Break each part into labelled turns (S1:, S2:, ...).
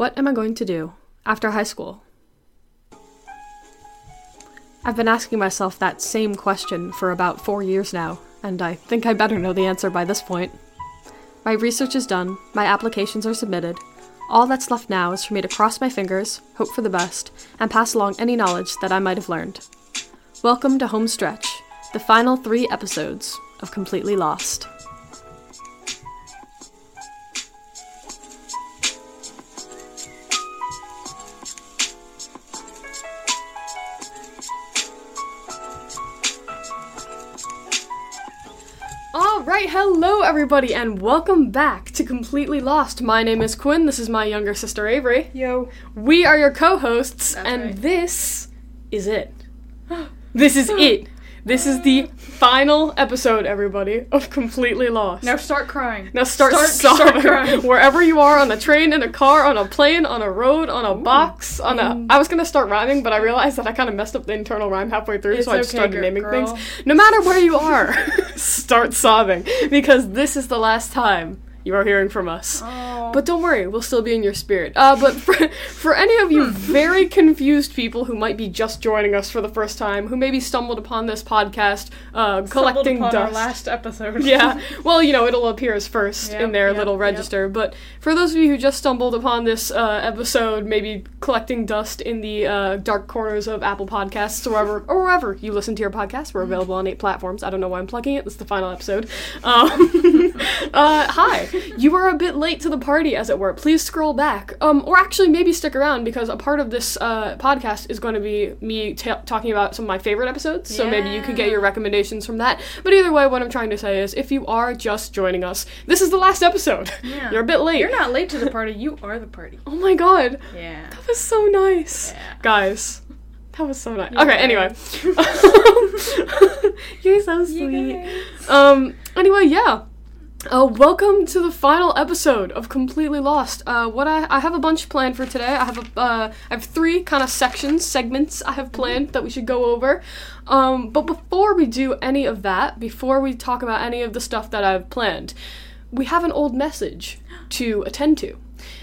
S1: What am I going to do after high school? I've been asking myself that same question for about four years now, and I think I better know the answer by this point. My research is done, my applications are submitted. All that's left now is for me to cross my fingers, hope for the best, and pass along any knowledge that I might have learned. Welcome to Home Stretch, the final three episodes of Completely Lost. Everybody, and welcome back to Completely Lost. My name is Quinn. This is my younger sister Avery.
S2: Yo.
S1: We are your co-hosts,
S2: That's
S1: and
S2: right.
S1: this is it. This is it. This is the final episode, everybody, of Completely Lost.
S2: Now start crying.
S1: Now start,
S2: start
S1: sobbing
S2: crying.
S1: wherever you are on a train, in a car, on a plane, on a road, on a box, on a. I was gonna start rhyming, but I realized that I kind of messed up the internal rhyme halfway through,
S2: It's
S1: so I just
S2: okay,
S1: started
S2: gir-
S1: naming
S2: girl.
S1: things. No matter where you are, start sobbing because this is the last time you are hearing from us.
S2: Oh.
S1: But don't worry, we'll still be in your spirit. Uh, but for, for any of you very confused people who might be just joining us for the first time, who maybe stumbled upon this podcast, uh, collecting
S2: upon
S1: dust.
S2: our last episode.
S1: yeah, well, you know, it'll appear as first in their
S2: yep,
S1: little
S2: yep.
S1: register. But for those of you who just stumbled upon this uh, episode, maybe collecting dust in the uh, dark corners of Apple Podcasts or wherever, or wherever you listen to your podcast, we're available on eight platforms. I don't know why I'm plugging it. This is the final episode. Um, uh, hi, you are a bit late to the party, as it were. Please scroll back, um, or actually maybe stick around because a part of this uh, podcast is going to be me ta talking about some of my favorite episodes. So maybe you could get your recommendations from that. But either way, what I'm trying to say is, if you are just joining us, this is the last episode.
S2: Yeah.
S1: You're a bit late.
S2: You're not late to the party. You are the party.
S1: Oh my god,
S2: Yeah.
S1: that was so nice,
S2: Yeah.
S1: guys. That was so nice.
S2: Yeah.
S1: Okay, anyway. You're so sweet.
S2: guys.
S1: Um. Anyway, yeah. Uh, welcome to the final episode of Completely Lost. Uh, what I I have a bunch planned for today. I have a uh, I have three kind of sections, segments I have planned that we should go over. Um, but before we do any of that, before we talk about any of the stuff that I've planned, we have an old message to attend to.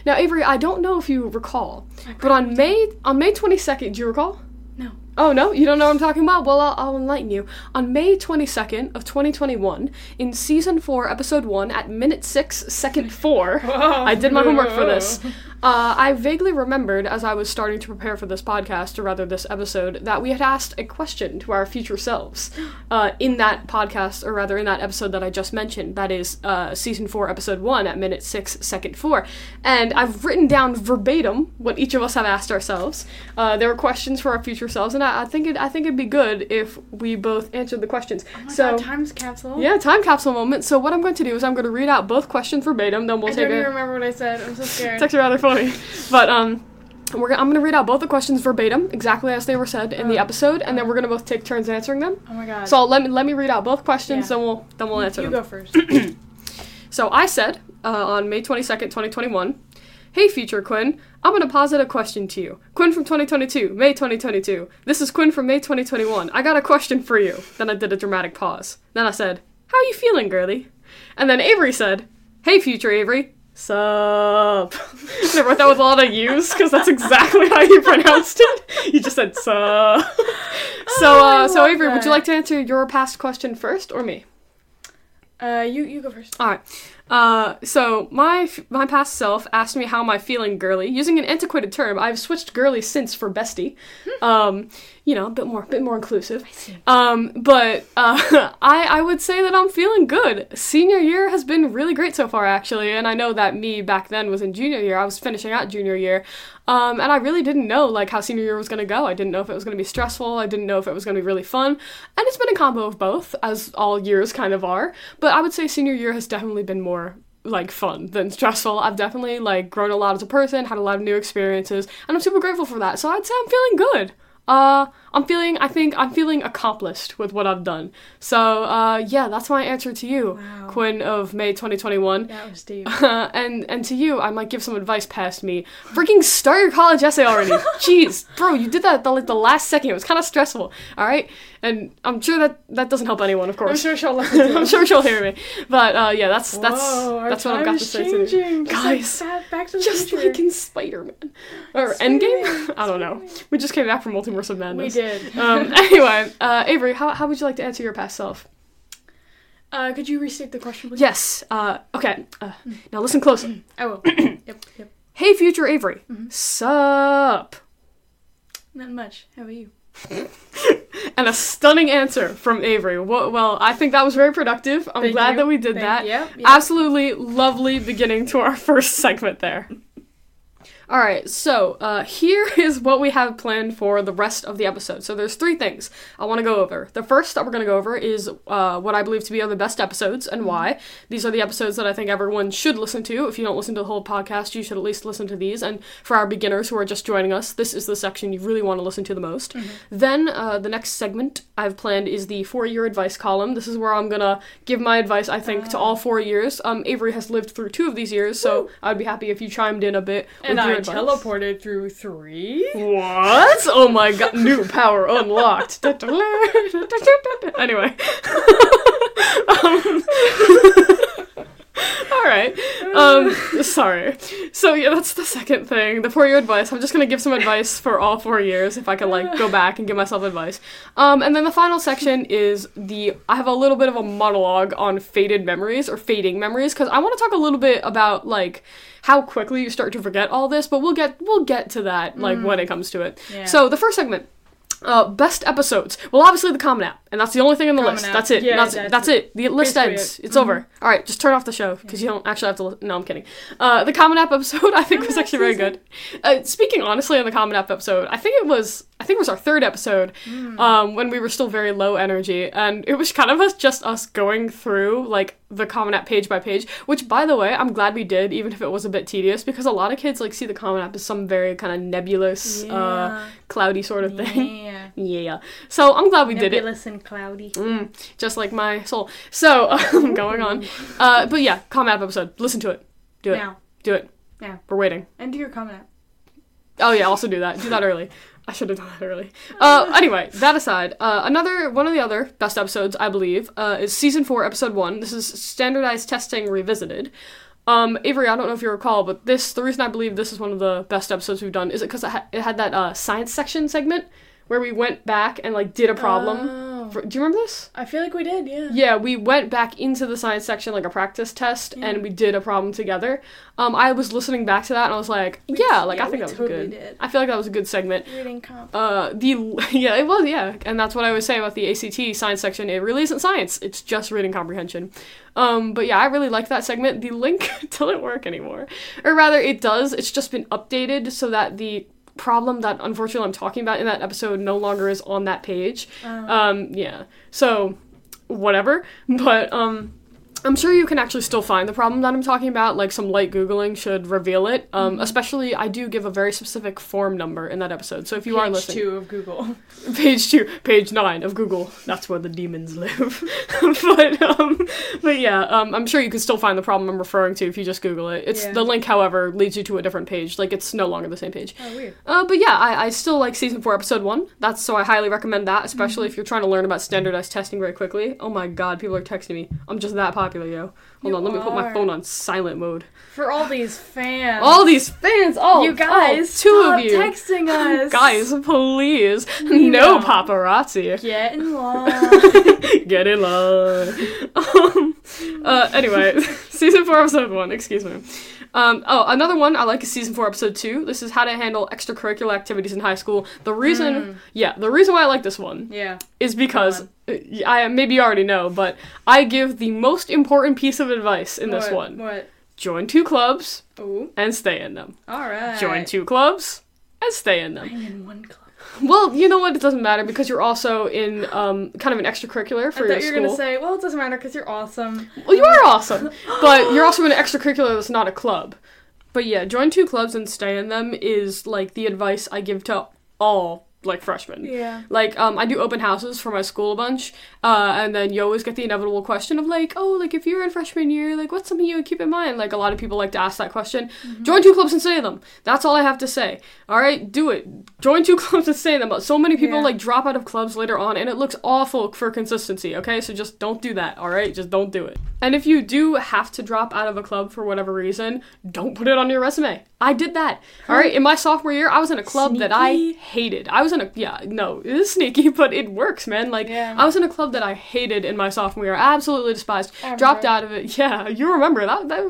S1: Now, Avery, I don't know if you recall, but on May on May twenty second, do you recall? Oh no, you don't know what I'm talking about? Well, I'll, I'll enlighten you. On May 22nd of 2021, in season 4, episode 1, at minute 6, second 4, I did my homework for this. Uh, I vaguely remembered as I was starting to prepare for this podcast, or rather this episode, that we had asked a question to our future selves uh, in that podcast, or rather in that episode that I just mentioned. That is uh, season 4, episode 1, at minute 6, second 4. And I've written down verbatim what each of us have asked ourselves. Uh, there were questions for our future selves, and I, I think it, I think it'd be good if we both answered the questions.
S2: Oh
S1: so
S2: God, time's capsule.
S1: yeah, time capsule moment. So what I'm going to do is I'm going to read out both questions verbatim. Then we'll
S2: I
S1: take
S2: don't
S1: a.
S2: even remember what I said. I'm so scared.
S1: It's actually rather funny, but um, we're gonna, I'm gonna read out both the questions verbatim, exactly as they were said in the
S2: Uh,
S1: episode, and then we're gonna both take turns answering them.
S2: oh my god.
S1: So let me let me read out both questions, then we'll then we'll answer
S2: you
S1: them.
S2: go first.
S1: So I said uh, on May 22nd, 2021, Hey future Quinn, I'm gonna posit a question to you. Quinn from 2022, May 2022. This is Quinn from May 2021. I got a question for you. Then I did a dramatic pause. Then I said, How you feeling, girly? And then Avery said, Hey future Avery, sup? I wrote that with a lot of U's because that's exactly how you pronounced it. You just said sup. so,
S2: Oh,
S1: uh, so Avery, would you like to answer your past question first or me?
S2: Uh, you you go first.
S1: All right. Uh, so my f- my past self asked me how am I feeling, girly. Using an antiquated term, I've switched girly since for bestie. Um, you know, a bit more, bit more inclusive. Um, but uh, I I would say that I'm feeling good. Senior year has been really great so far, actually, and I know that me back then was in junior year. I was finishing out junior year, um, and I really didn't know like how senior year was gonna go. I didn't know if it was gonna be stressful. I didn't know if it was gonna be really fun, and it's been a combo of both, as all years kind of are. But I would say senior year has definitely been more like fun than stressful. I've definitely like grown a lot as a person, had a lot of new experiences, and I'm super grateful for that. So I'd say I'm feeling good. Uh, I'm feeling, I think I'm feeling accomplished with what I've done. So, uh, yeah, that's my answer to you,
S2: Wow.
S1: Quinn of May 2021.
S2: That was deep.
S1: Uh, and and to you, I might give some advice past me. Freaking start your college essay already. Jeez, bro, you did that at the, like the last second. It was kind of stressful. All right. And I'm sure that that doesn't help anyone, of
S2: I'm
S1: course.
S2: sure she'll listen
S1: I'm sure she'll hear me. But uh, yeah, that's that's
S2: Whoa, our
S1: that's what I've got to say today.
S2: Just like
S1: Guys,
S2: Back- to the
S1: Just
S2: future.
S1: like in Spider Man or
S2: Spider-Man,
S1: Endgame. I don't know. We just came back from Multiverse of Madness.
S2: We did.
S1: Um, anyway, uh, Avery, how, how would you like to answer your past self?
S2: uh, could you restate the question, please?
S1: Yes. Uh, okay. Uh, now listen closely.
S2: I will. yep, yep.
S1: Hey, future Avery.
S2: Mhm.
S1: Sup?
S2: Not much. How about you?
S1: And a stunning answer from Avery. Well, well, I think that was very productive. I'm
S2: Thank
S1: glad
S2: you.
S1: that we did
S2: Thank-
S1: that.
S2: Yep. yep.
S1: Absolutely lovely beginning to our first segment there. All right, so uh, here is what we have planned for the rest of the episode. So there's three things I want to go over. The first that we're going to go over is uh, what I believe to be are the best episodes and why. These are the episodes that I think everyone should listen to. If you don't listen to the whole podcast, you should at least listen to these. And for our beginners who are just joining us, this is the section you really want to listen to the most. Then uh, the next segment I've planned is the four-year advice column. This is where I'm gonna give my advice. I think to all four years. Um, Avery has lived through two of these years, so I'd be happy if you chimed in a bit
S2: and
S1: with your
S2: I teleported through three.
S1: What? Oh my god, new power unlocked. anyway. um, Alright. Um sorry. So yeah, that's the second thing. The four year advice. I'm just gonna give some advice for all four years if I could like go back and give myself advice. Um and then the final section is the I have a little bit of a monologue on faded memories or fading memories, because I want to talk a little bit about like how quickly you start to forget all this, but we'll get we'll get to that like when it comes to it.
S2: Yeah.
S1: So the first segment, uh, best episodes. Well, obviously the Common App, and that's the only thing on the
S2: Common
S1: list.
S2: App.
S1: That's it.
S2: Yeah,
S1: that's,
S2: that's
S1: that's
S2: it.
S1: it. The list ends.
S2: it.
S1: It's over. All right, just turn off the show because you don't actually have to. Li- no, I'm kidding. Uh, the Common App episode I think
S2: Common
S1: was actually very good. Uh, speaking honestly on the Common App episode, I think it was. I think it was our third episode um, when we were still very low energy, and it was kind of us just us going through like the Common App page by page. Which, by the way, I'm glad we did, even if it was a bit tedious, because a lot of kids like see the Common App as some very kind of nebulous, uh, cloudy sort of thing.
S2: Yeah.
S1: Yeah. So I'm glad we did it.
S2: Nebulous and cloudy.
S1: Mm, just like my soul. So, um, going on. Uh, but yeah, Common App episode. Listen to it. Do it.
S2: Now.
S1: Do it.
S2: Yeah.
S1: We're waiting.
S2: And do your comment. App.
S1: Oh yeah, also do that. Do that early. I should have done that early. Uh, anyway, that aside, uh, another one of the other best episodes, I believe, uh, is season four, episode one. This is standardized testing revisited. Um, Avery, I don't know if you recall, but this the reason I believe this is one of the best episodes we've done is it because it, ha- it had that uh, science section segment where we went back and like did a problem.
S2: Oh.
S1: For- do you remember this?
S2: I feel like we did, yeah.
S1: Yeah, we went back into the science section like a practice test,
S2: Yeah.
S1: and we did a problem together. Um, I was listening back to that, and I was like, yeah, like
S2: yeah,
S1: I think
S2: we
S1: that was
S2: totally
S1: good.
S2: did.
S1: I feel like that was a good segment.
S2: Reading comp.
S1: Uh, the yeah, it was yeah, and that's what I always say about the ACT science section. It really isn't science; it's just reading comprehension. Um, but yeah, I really like that segment. The link doesn't work anymore, or rather, it does. It's just been updated so that the problem that unfortunately I'm talking about in that episode no longer is on that page.
S2: Um,
S1: Um, yeah. So, whatever. But, um, I'm sure you can actually still find the problem that I'm talking about. Like some light Googling should reveal it. Um,
S2: Mm-hmm.
S1: Especially, I do give a very specific form number in that episode. So if you are listening, page
S2: two of Google.
S1: page two, page nine of Google, that's where the demons live. but, um, but yeah, um, I'm sure you can still find the problem I'm referring to if you just Google it. It's
S2: Yeah.
S1: the link, however, leads you to a different page. Like it's no longer the same page.
S2: Oh, weird.
S1: Uh, but yeah, I, I still like season four, episode one. That's so I highly recommend that, especially
S2: Mm-hmm.
S1: if you're trying to learn about standardized testing very quickly. Oh my god, people are texting me. I'm just that popular, yo. Hold
S2: You
S1: on, let me put my
S2: are.
S1: phone on silent mode.
S2: For all these fans.
S1: All these fans, oh,
S2: you guys,
S1: oh, two of you,
S2: texting us.
S1: guys, please,
S2: You
S1: no
S2: know.
S1: paparazzi.
S2: Get in line.
S1: Get in line. um, uh, anyway, season four, episode one. Excuse me. Um, oh, another one I like is season four, episode two. This is how to handle extracurricular activities in high school. The reason,
S2: Mm.
S1: yeah, the reason why I like this one
S2: yeah.
S1: is because I maybe you already know, but I give the most important piece of advice in this
S2: What-
S1: one:
S2: What?
S1: join two clubs
S2: Ooh.
S1: and stay in them.
S2: All right.
S1: Join two clubs and stay in them.
S2: I'm in one club.
S1: Well, you know what? It doesn't matter because you're also in um, kind of an extracurricular for
S2: thought
S1: your You're
S2: gonna say, well, it doesn't matter because you're awesome.
S1: Well, you are awesome, but you're also in an extracurricular that's not a club. But yeah, join two clubs and stay in them is like the advice I give to all like freshmen.
S2: Yeah.
S1: Like, um, I do open houses for my school a bunch, uh, and then you always get the inevitable question of like, oh, like if you're in freshman year, like what's something you would keep in mind? Like a lot of people like to ask that question. Join two clubs and say them. That's all I have to say. All right, do it. Join two clubs and say them. But so many people
S2: Yeah.
S1: like drop out of clubs later on, and it looks awful for consistency. Okay, so just don't do that. All right, just don't do it. And if you do have to drop out of a club for whatever reason, don't put it on your resume. I did that. All right, in my sophomore year, I was in a club that I hated. I was in a yeah, no, it is sneaky, but it works, man. Like
S2: Yeah.
S1: I was in a club that I hated in my sophomore year, absolutely despised.
S2: I
S1: Dropped out of it. Yeah, you remember that? that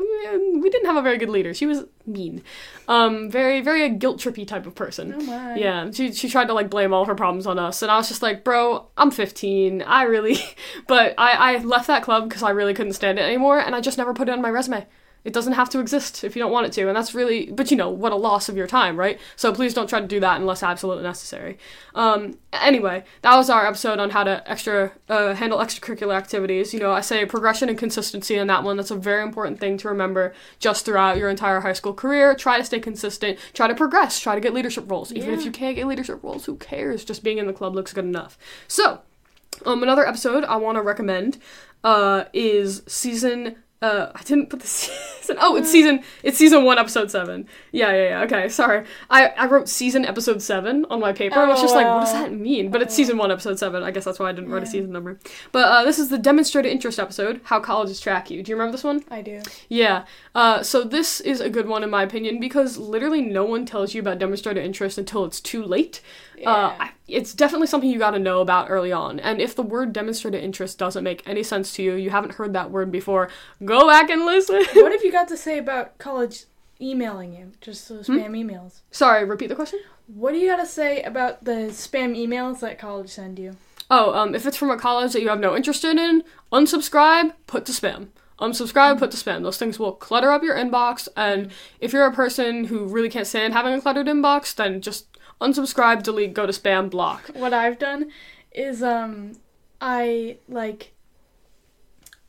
S1: we didn't have a very good leader. She was mean, um, very very a guilt trippy type of person.
S2: Oh.
S1: Yeah, she she tried to like blame all her problems on us, and I was just like, bro, I'm 15. I really, but I I left that club because I really couldn't stand it anymore, and I just never put it on my resume. It doesn't have to exist if you don't want it to, and that's really, but you know, what a loss of your time, right? So please don't try to do that unless absolutely necessary. Um, anyway, that was our episode on how to extra uh, handle extracurricular activities. You know, I say progression and consistency in that one. That's a very important thing to remember just throughout your entire high school career. Try to stay consistent. Try to progress. Try to get leadership roles. Even if you can't get leadership roles, who cares? Just being in the club looks good enough. So, um, another episode I want to recommend uh, is season. Uh, I didn't put the season. Oh, it's season. It's season one, episode seven. Yeah, yeah, yeah. Okay, sorry. I I wrote season episode seven on my paper. I was just like, what does
S2: Oh.
S1: that mean? But it's season one, episode seven. I guess that's why I didn't write a season number. But uh, this is the demonstrated interest episode. How colleges track you. Do you remember this one?
S2: I do.
S1: Yeah. Uh, so this is a good one in my opinion because literally no one tells you about demonstrated interest until it's too late. Uh,
S2: Yeah.
S1: I- it's definitely something you got to know about early on. And if the word demonstrated interest doesn't make any sense to you, you haven't heard that word before, go back and listen.
S2: what have you got to say about college emailing you? Just those
S1: Hmm?
S2: spam emails.
S1: Sorry, repeat the question.
S2: What do you got to say about the spam emails that college send you?
S1: Oh, um, if it's from a college that you have no interest in, unsubscribe, put to spam. Unsubscribe, put to spam. Those things will clutter up your inbox, and if you're a person who really can't stand having a cluttered inbox, then just unsubscribe, delete, go to spam, block.
S2: What I've done is um I like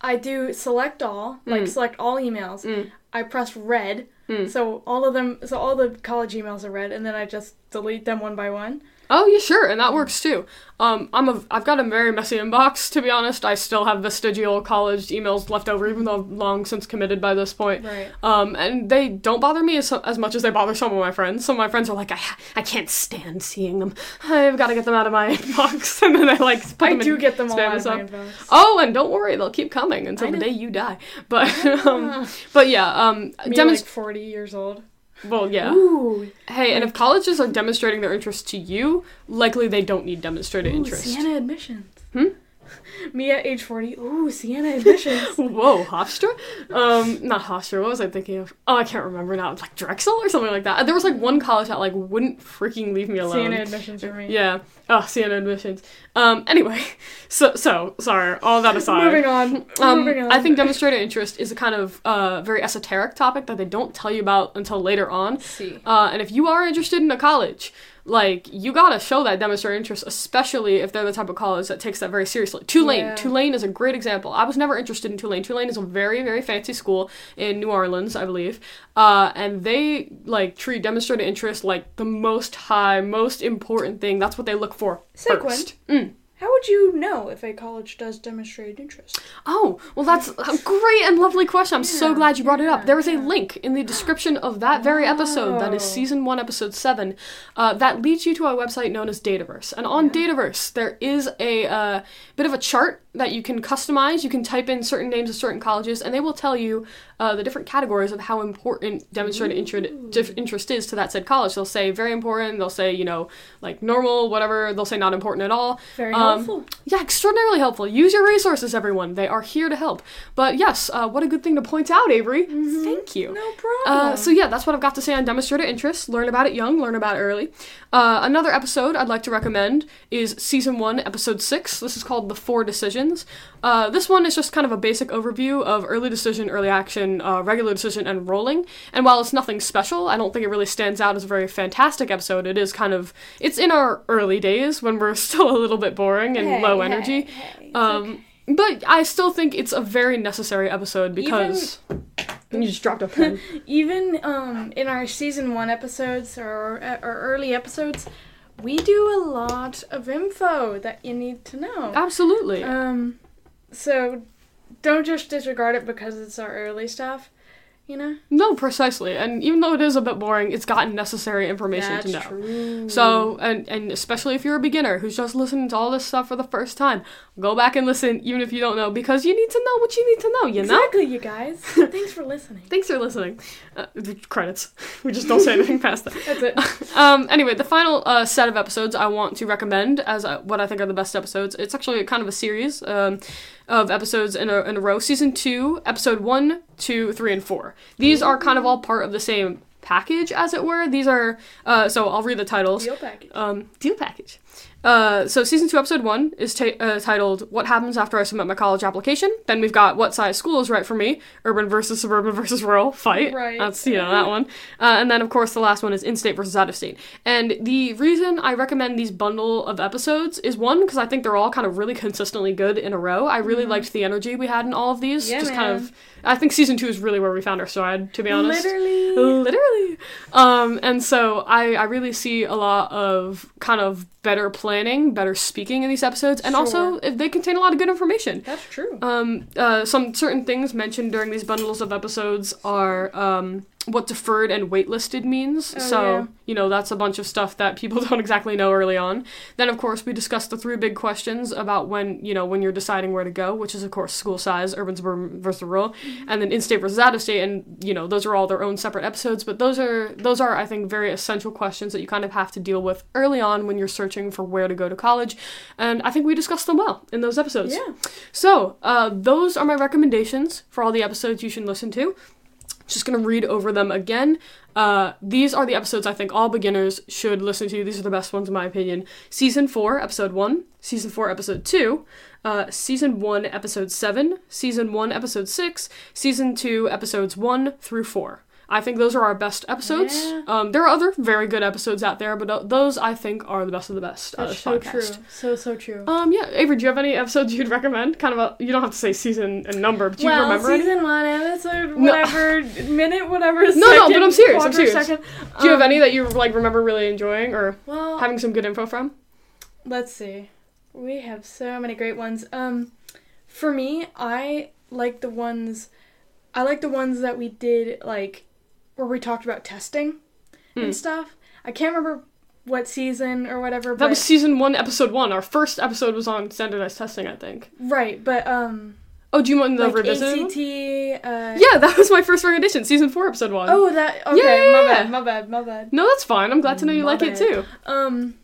S2: I do select all, like
S1: Mm.
S2: select all emails.
S1: Mm.
S2: I press red.
S1: Mm.
S2: So all of them so all the college emails are red and then I just delete them one by one.
S1: Oh yeah, sure, and that works too. Um, I'm a, I've got a very messy inbox to be honest. I still have vestigial college emails left over, even though I've long since committed by this point.
S2: Right.
S1: Um, and they don't bother me as, as much as they bother some of my friends. Some of my friends are like, I, I can't stand seeing them. I've got to get them out of my inbox, and then I like put
S2: I
S1: them
S2: do
S1: in
S2: get them all out of my inbox.
S1: Oh, and don't worry, they'll keep coming until the day you die. But um, but yeah, um,
S2: Me
S1: demonst-
S2: like 40 years old.
S1: Well, yeah.
S2: Ooh.
S1: Hey, and if colleges are demonstrating their interest to you, likely they don't need demonstrated
S2: Ooh,
S1: interest.
S2: Siena admissions.
S1: Hmm?
S2: Me at age 40. Ooh, Siena admissions.
S1: Whoa, Hofstra? Um, not Hofstra. What was I thinking of? Oh, I can't remember now. Like Drexel or something like that. There was like one college that like wouldn't freaking leave me alone.
S2: Siena admissions for me.
S1: Yeah. Oh, Siena admissions. Um. Anyway, so so sorry. All that aside.
S2: Moving on.
S1: Um,
S2: Moving on.
S1: I think demonstrated interest is a kind of uh, very esoteric topic that they don't tell you about until later on.
S2: see.
S1: Uh, and if you are interested in a college, like you gotta show that demonstrated interest, especially if they're the type of college that takes that very seriously. Tulane,
S2: Yeah.
S1: Tulane is a great example. I was never interested in Tulane. Tulane is a very, very fancy school in New Orleans, I believe, uh, and they like treat demonstrated interest like the most high, most important thing. That's what they look for
S2: Sequin.
S1: first. Mm.
S2: How would you know if a college does demonstrate interest?
S1: Oh, well, that's a great and lovely question. I'm so glad you brought it up.
S2: yeah,
S1: There is a
S2: yeah.
S1: link in the description of that very episode, that is season one, episode seven, uh, that leads you to a website known as Dataverse. And on Dataverse, there is a uh, bit of a chart that you can customize. You can type in certain names of certain colleges, and they will tell you uh, the different categories of how important demonstrated interest, interest is to that said college. They'll say very important. They'll say you know like normal, whatever. They'll say not important at all.
S2: Very
S1: Um,
S2: helpful.
S1: Yeah, extraordinarily helpful. Use your resources, everyone. They are here to help. But yes, uh, what a good thing to point out, Avery. Thank you.
S2: No problem.
S1: Uh, so yeah, that's what I've got to say on demonstrated interest. Learn about it young, learn about it early. Uh, another episode I'd like to recommend is season one, episode six. This is called the Four Decisions. Uh, this one is just kind of a basic overview of early decision, early action, uh, regular decision, and rolling. And while it's nothing special, I don't think it really stands out as a very fantastic episode. It is kind of it's in our early days when we're still a little bit boring and
S2: Hey,
S1: low
S2: hey,
S1: energy.
S2: hey, it's
S1: Um, but I still think it's a very necessary episode because And you just dropped a pen.
S2: Even um, in our season one episodes or, or early episodes, we do a lot of info that you need to know.
S1: Absolutely.
S2: Um, so don't just disregard it because it's our early stuff. You know.
S1: no, precisely. And even though it is a bit boring, it's gotten necessary information
S2: That's
S1: to know.
S2: true.
S1: So, and, and especially if you're a beginner who's just listening to all this stuff for the first time, go back and listen even if you don't know because you need to know what you need to know, you know?
S2: exactly, you guys. Thanks for listening.
S1: Thanks for listening. Uh, the credits. We just don't say anything past that.
S2: That's it.
S1: Um, anyway, the final uh, set of episodes I want to recommend as uh, what I think are the best episodes. It's actually kind of a series um, of episodes in a, in a row. Season 2, episode one, two, three, and 4. These are kind of all part of the same package, as it were. These are, uh, so I'll read the titles.
S2: Deal package.
S1: Um, deal package. Uh, so season two, episode one is ta- uh, titled "What Happens After I Submit My College Application." Then we've got "What Size School Is Right for Me?" Urban versus suburban versus rural fight.
S2: Right.
S1: That's you know that one. Uh, and then of course the last one is in-state versus out-of-state. And the reason I recommend these bundle of episodes is one because I think they're all kind of really consistently good in a row. I really liked the energy we had in all of these.
S2: Mm-hmm. Yeah,
S1: Just kind of. I think season two is really where we found our stride. To be honest
S2: Literally.
S1: literally um and so i i really see a lot of kind of better planning better speaking in these episodes and also
S2: Sure.
S1: if they contain a lot of good information
S2: That's true.
S1: um uh some certain things mentioned during these bundles of episodes are um what deferred and waitlisted means.
S2: Oh,
S1: so
S2: yeah.
S1: you know that's a bunch of stuff that people don't exactly know early on. Then of course we discussed the three big questions about when you know when you're deciding where to go which is of course school size urban suburban versus rural and then in-state versus out-of-state and you know those are all their own separate episodes but those are those are i think very essential questions that you kind of have to deal with early on when you're searching for where to go to college and i think we discussed them well in those episodes.
S2: Yeah.
S1: so uh, those are my recommendations for all the episodes you should listen to just gonna read over them again. Uh, these are the episodes I think all beginners should listen to. These are the best ones in my opinion. Season four, episode one. Season four, episode two. Uh, season one, episode seven. Season one, episode six. Season two, episodes one through four. I think those are our best episodes.
S2: Yeah.
S1: Um, there are other very good episodes out there, but uh, those I think are the best of the best.
S2: That's so
S1: podcast.
S2: true. So so true.
S1: Um, yeah, Avery, do you have any episodes you'd recommend? Kind of a, you don't have to say season and number, but do you
S2: well,
S1: remember any?
S2: season one, episode,
S1: No.
S2: whatever, minute, whatever.
S1: no,
S2: second,
S1: but I'm serious, I'm serious.
S2: Second.
S1: Do you have
S2: Um,
S1: any that you like remember really enjoying or
S2: Well,
S1: having some good info from?
S2: let's see. We have so many great ones. Um, for me, I like the ones. I like the ones that we did like where we talked about testing
S1: Hmm.
S2: and stuff. I can't remember what season or whatever.
S1: That was season one, episode one. Our first episode was on standardized testing, I think.
S2: right, but um,
S1: Oh, do you want the
S2: like
S1: revisit?
S2: ACT. Uh,
S1: Yeah, that was my first recommendation. Season four, episode one.
S2: Oh, that okay.
S1: Yeah, yeah,
S2: my
S1: yeah.
S2: bad. My bad. My bad.
S1: No, that's fine. I'm glad to know you
S2: My
S1: like it too.
S2: Um,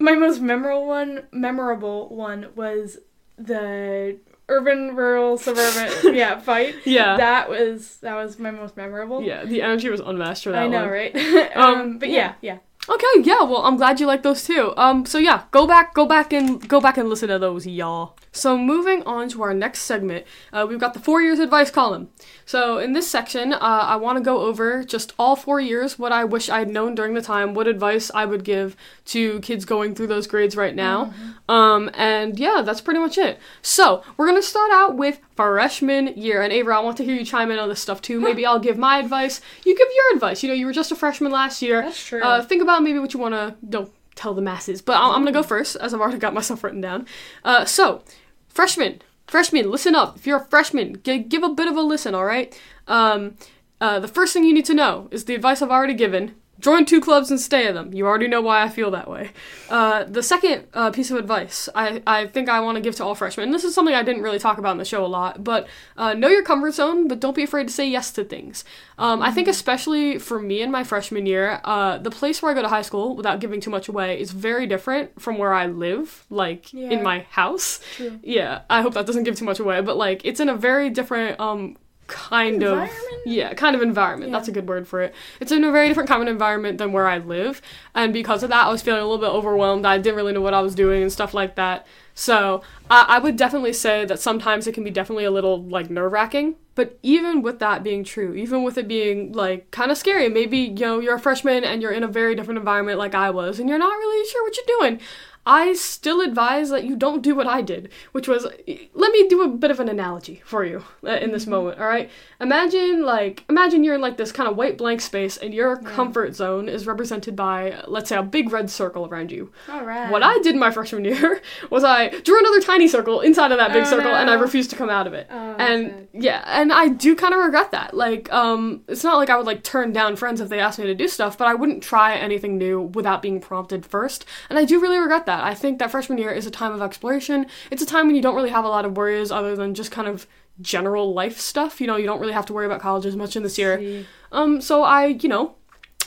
S2: my most memorable one, memorable one was the urban rural suburban yeah fight.
S1: Yeah.
S2: That was that was my most memorable.
S1: Yeah, the energy was unmatched for that
S2: I know,
S1: one.
S2: right?
S1: Um,
S2: um, but
S1: yeah.
S2: yeah, yeah.
S1: Okay, yeah, well, I'm glad you like those too. Um, so yeah, go back, go back and go back and listen to those, y'all. So moving on to our next segment, uh, we've got the four years advice column. So in this section, uh, I want to go over just all four years, what I wish I had known during the time, what advice I would give to kids going through those grades right now. Um, and yeah, that's pretty much it. So we're gonna start out with freshman year. And Ava, I want to hear you chime in on this stuff too. Maybe I'll give my advice. You give your advice. You know, you were just a freshman last year.
S2: That's true.
S1: Uh, think about maybe what you want to don't tell the masses, but I'm, I'm gonna go first as I've already got myself written down. Uh, so, freshman, freshman, listen up. If you're a freshman, g- give a bit of a listen. All right. Um, uh, the first thing you need to know is the advice I've already given. Join two clubs and stay in them. You already know why I feel that way. Uh, the second uh, piece of advice I, I think I want to give to all freshmen, and this is something I didn't really talk about in the show a lot, but uh, know your comfort zone, but don't be afraid to say yes to things. Um, I think, especially for me in my freshman year, uh, the place where I go to high school, without giving too much away, is very different from where I live, like
S2: Yeah.
S1: in my house.
S2: True.
S1: Yeah, I hope that doesn't give too much away, but like it's in a very different um kind of yeah kind of environment.
S2: Yeah.
S1: that's a good word for it. It's in a very different kind of environment than where i live. And because of that i was feeling a little bit overwhelmed. I didn't really know what i was doing and stuff like that. So i, I would definitely say that sometimes it can be definitely a little like nerve-wracking. But even with that being true even with it being like kind of scary maybe you know you're a freshman and you're in a very different environment like i was and you're not really sure what you're doing I still advise that you don't do what I did, which was let me do a bit of an analogy for you uh, in this moment, all right? Imagine like imagine you're in like this kind of white blank space and your comfort zone is represented by let's say a big red circle around you.
S2: All right.
S1: What I did my freshman year was I drew another tiny circle inside of that big
S2: Oh,
S1: circle and I refused to come out of it.
S2: Oh,
S1: and yeah, and I do kind of regret that. Like um it's not like I would like turn down friends if they asked me to do stuff, but I wouldn't try anything new without being prompted first. And I do really regret that. I think that freshman year is a time of exploration. It's a time when you don't really have a lot of worries other than just kind of general life stuff. You know, you don't really have to worry about college as much in this year. Um, so I, you know,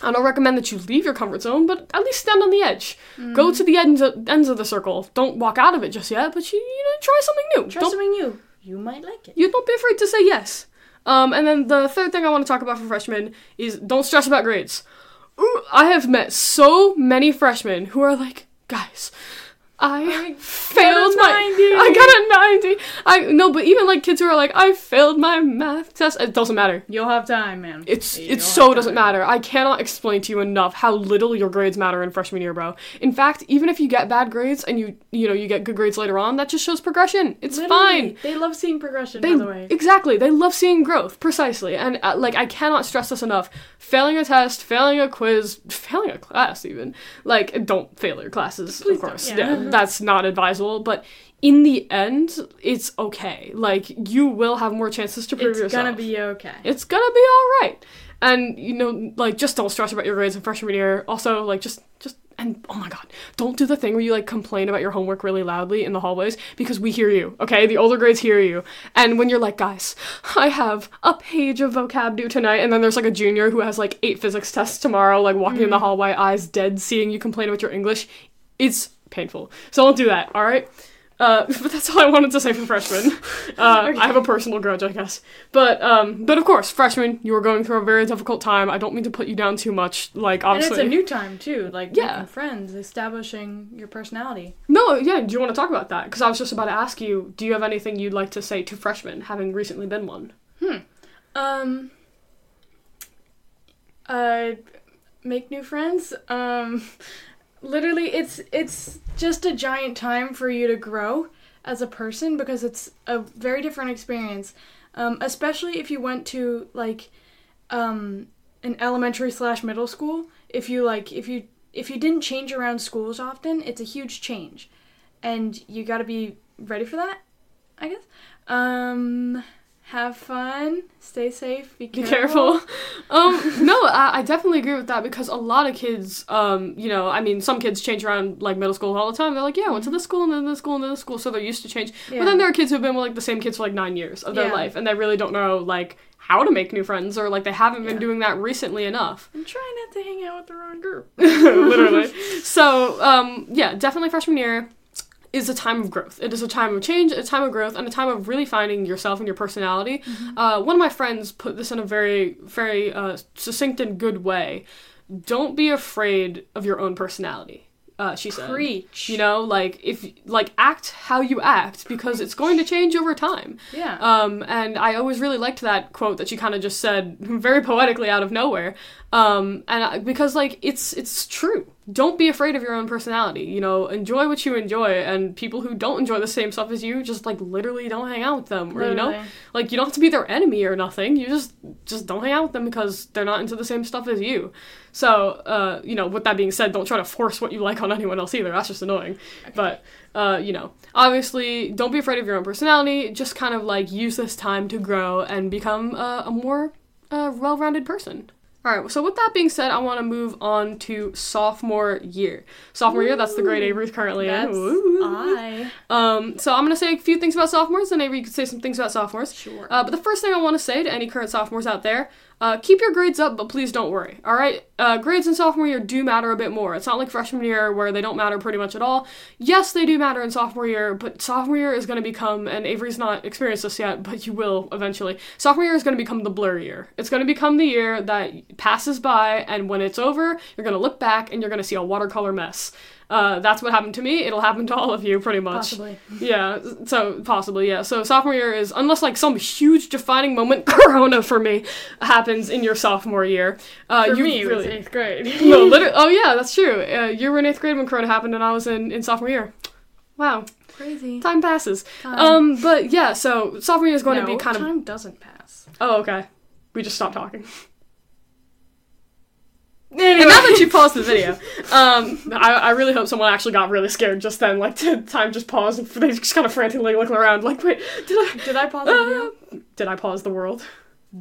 S1: I don't recommend that you leave your comfort zone, but at least stand on the edge. Go to the ends of, ends of the circle. Don't walk out of it just yet, but you, you know, try something new.
S2: Try
S1: don't,
S2: something new. You might like it.
S1: you don't be afraid to say yes. Um, and then the third thing I want to talk about for freshmen is don't stress about grades. Ooh, I have met so many freshmen who are like, guys, I failed my
S2: 90.
S1: I got a 90. I no, but even like kids who are like, I failed my math test. It doesn't matter.
S2: You'll have time, man.
S1: It's
S2: You'll
S1: it so doesn't matter. I cannot explain to you enough how little your grades matter in freshman year, bro. In fact, even if you get bad grades and you you know you get good grades later on, that just shows progression. It's
S2: Literally,
S1: fine.
S2: They love seeing progression,
S1: They
S2: by the way.
S1: exactly they love seeing growth precisely, and uh, like I cannot stress this enough. Failing a test, failing a quiz, failing a class, even like don't fail your classes,
S2: Please
S1: of course.
S2: yeah.
S1: yeah, that's not advisable. But in the end, it's okay. Like you will have more chances to prove
S2: it's
S1: yourself It's
S2: gonna be okay.
S1: it's gonna be all right and you know like just don't stress about your grades in freshman year also like just just and oh my god don't do the thing where you like complain about your homework really loudly in the hallways because we hear you okay the older grades hear you and when you're like guys i have a page of vocab due tonight and then there's like a junior who has like eight physics tests tomorrow like walking in the mm. hallway eyes dead seeing you complain about your english it's painful so I'll do that all right uh, but that's all I wanted to say for freshmen. Uh, I have a personal grudge, I guess. But um, but of course, freshmen, you are going through a very difficult time. I don't mean to put you down too much. Like obviously,
S2: And it's a new time too, like
S1: Yeah.
S2: making friends, establishing your personality.
S1: no, yeah. Do you want to talk about that? Because I was just about to ask you. Do you have anything you'd like to say to freshmen, having recently been one? Hmm.
S2: Um. Uh, make new friends. Um, literally, it's it's just a giant time for you to grow as a person because it's a very different experience. Um, especially if you went to like, um, an elementary slash middle school. If you like, if you if you didn't change around schools often, it's a huge change, and you got to be ready for that. I guess. Um, have fun, stay safe, be
S1: Be
S2: careful.
S1: careful. um, no, I, I definitely agree with that because a lot of kids, um, you know, I mean, some kids change around like middle school all the time. They're like, yeah, I went to this school and then this school and then this school, so they're used to change. But then there are kids who've been with like the same kids for like nine years of their
S2: Yeah.
S1: life, and they really don't know like how to make new friends or like they haven't been
S2: Yeah.
S1: doing that recently enough.
S2: I'm trying not to hang out with the wrong group.
S1: literally. So, um, yeah, definitely freshman year is a time of growth. It is a time of change, a time of growth, and a time of really finding yourself and your personality. Uh, one of my friends put this in a very, very uh, succinct and good way. Don't be afraid of your own personality. Uh, she said.
S2: Preach.
S1: You know, like if like act how you act because it's going to change over time.
S2: Yeah.
S1: Um, and I always really liked that quote that she kind of just said very poetically out of nowhere. Um, and I, because like it's it's true. Don't be afraid of your own personality. You know, enjoy what you enjoy, and people who don't enjoy the same stuff as you, just like literally don't hang out with them. Or you know, like you don't have to be their enemy or nothing. You just just don't hang out with them because they're not into the same stuff as you. So, uh, you know, with that being said, don't try to force what you like on anyone else either. That's just annoying. But, uh, you know, obviously, don't be afraid of your own personality. Just kind of like use this time to grow and become uh, a more uh, well rounded person. All right, so with that being said, I want to move on to sophomore year. Sophomore year, that's the grade Avery's currently
S2: That's
S1: in.
S2: I.
S1: Um, so I'm going to say a few things about sophomores, and Avery could say some things about sophomores.
S2: Sure.
S1: Uh, but the first thing I want to say to any current sophomores out there, uh, keep your grades up, but please don't worry. All right, uh, grades in sophomore year do matter a bit more. It's not like freshman year where they don't matter pretty much at all. Yes, they do matter in sophomore year, but sophomore year is going to become, and Avery's not experienced this yet, but you will eventually. Sophomore year is going to become the blur year. It's going to become the year that passes by, and when it's over, you're going to look back and you're going to see a watercolor mess. Uh, that's what happened to me. It'll happen to all of you, pretty much.
S2: Possibly.
S1: Yeah, so possibly, yeah. So sophomore year is unless like some huge defining moment, Corona for me, happens. in your sophomore year. Uh,
S2: For
S1: you
S2: me, it was
S1: really,
S2: eighth grade.
S1: no, literally, oh yeah, that's true. Uh, you were in eighth grade when Corona happened, and I was in, in sophomore year. Wow,
S2: Crazy.
S1: time passes.
S2: Time.
S1: Um, but yeah, so sophomore year is going
S2: no,
S1: to be kind of.
S2: time doesn't pass.
S1: Oh, okay. We just stopped talking. And you paused the video, um, I, I really hope someone actually got really scared just then. Like, time just paused, and they just kind of frantically looking around, like, wait, did I?
S2: Did I pause the video?
S1: Uh, did I pause the world?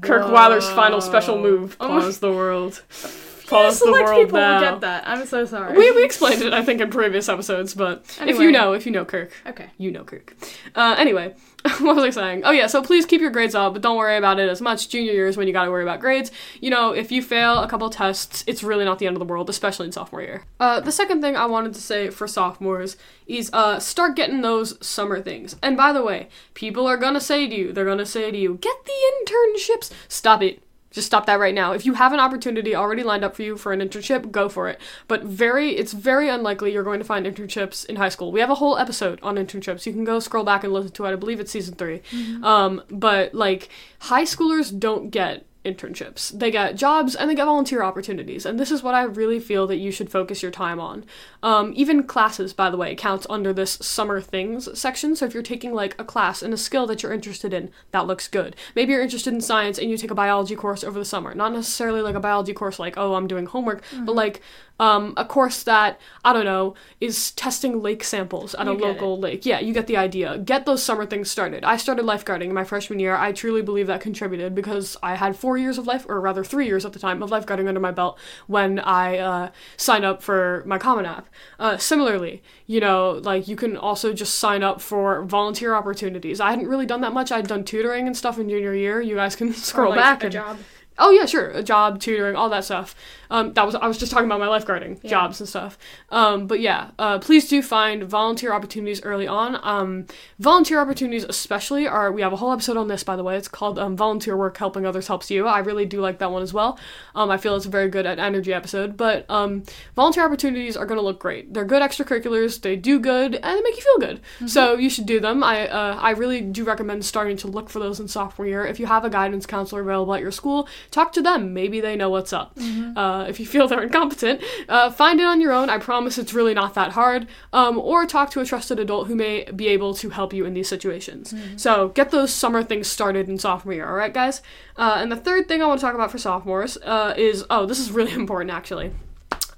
S1: Kirk Weiler's final special
S2: Whoa.
S1: move: pause the world. Pause the
S2: select
S1: world
S2: people
S1: now.
S2: will get that. I'm so sorry.
S1: We, we explained it, I think, in previous episodes, but if
S2: Anyway.
S1: you know, if you know Kirk,
S2: Okay.
S1: you know Kirk. Uh, anyway, what was I saying? Oh yeah, so please keep your grades up, but don't worry about it as much. Junior year is when you gotta worry about grades. You know, if you fail a couple tests, it's really not the end of the world, especially in sophomore year. Uh, the second thing I wanted to say for sophomores is uh, start getting those summer things. And by the way, people are gonna say to you, they're gonna say to you, get the internships. Stop it. Just stop that right now. If you have an opportunity already lined up for you for an internship, go for it. But very it's very unlikely you're going to find internships in high school. We have a whole episode on internships. You can go scroll back and listen to it. I believe it's season 3. Um but like high schoolers don't get internships. They get jobs and they get volunteer opportunities. And this is what I really feel that you should focus your time on. Um, even classes, by the way, counts under this summer things section. So if you're taking like a class and a skill that you're interested in, that looks good. Maybe you're interested in science and you take a biology course over the summer. Not necessarily like a biology course like, oh, I'm doing homework, but like um, a course that, I don't know, is testing lake samples at
S2: You
S1: a local lake. Yeah, you get the idea. Get those summer things started. I started lifeguarding in my freshman year. I truly believe that contributed because I had four years of life, or rather three years at the time, of lifeguarding under my belt when I uh, signed up for my Common App. Uh, similarly, you know, like you can also just sign up for volunteer opportunities. I hadn't really done that much. I'd done tutoring and stuff in junior year. You guys can scroll
S2: like,
S1: back
S2: a
S1: and
S2: job.
S1: Oh yeah, sure. A job, tutoring, all that stuff. Um, that was I was just talking about my lifeguarding
S2: Yeah.
S1: jobs and stuff. Um, but yeah, uh, please do find volunteer opportunities early on. Um, volunteer opportunities, especially, are we have a whole episode on this by the way. It's called um, "Volunteer Work Helping Others Helps You." I really do like that one as well. Um, I feel it's a very good at energy episode. But um, volunteer opportunities are going to look great. They're good extracurriculars. They do good and they make you feel good. So you should do them. I uh, I really do recommend starting to look for those in sophomore year. If you have a guidance counselor available at your school, talk to them. Maybe they know what's up. Uh, if you feel they're incompetent, uh, find it on your own. I promise it's really not that hard. Um, or talk to a trusted adult who may be able to help you in these situations. So get those summer things started in sophomore year. All right, guys. Uh, and the third thing I want to talk about for sophomores uh, is oh, this is really important actually.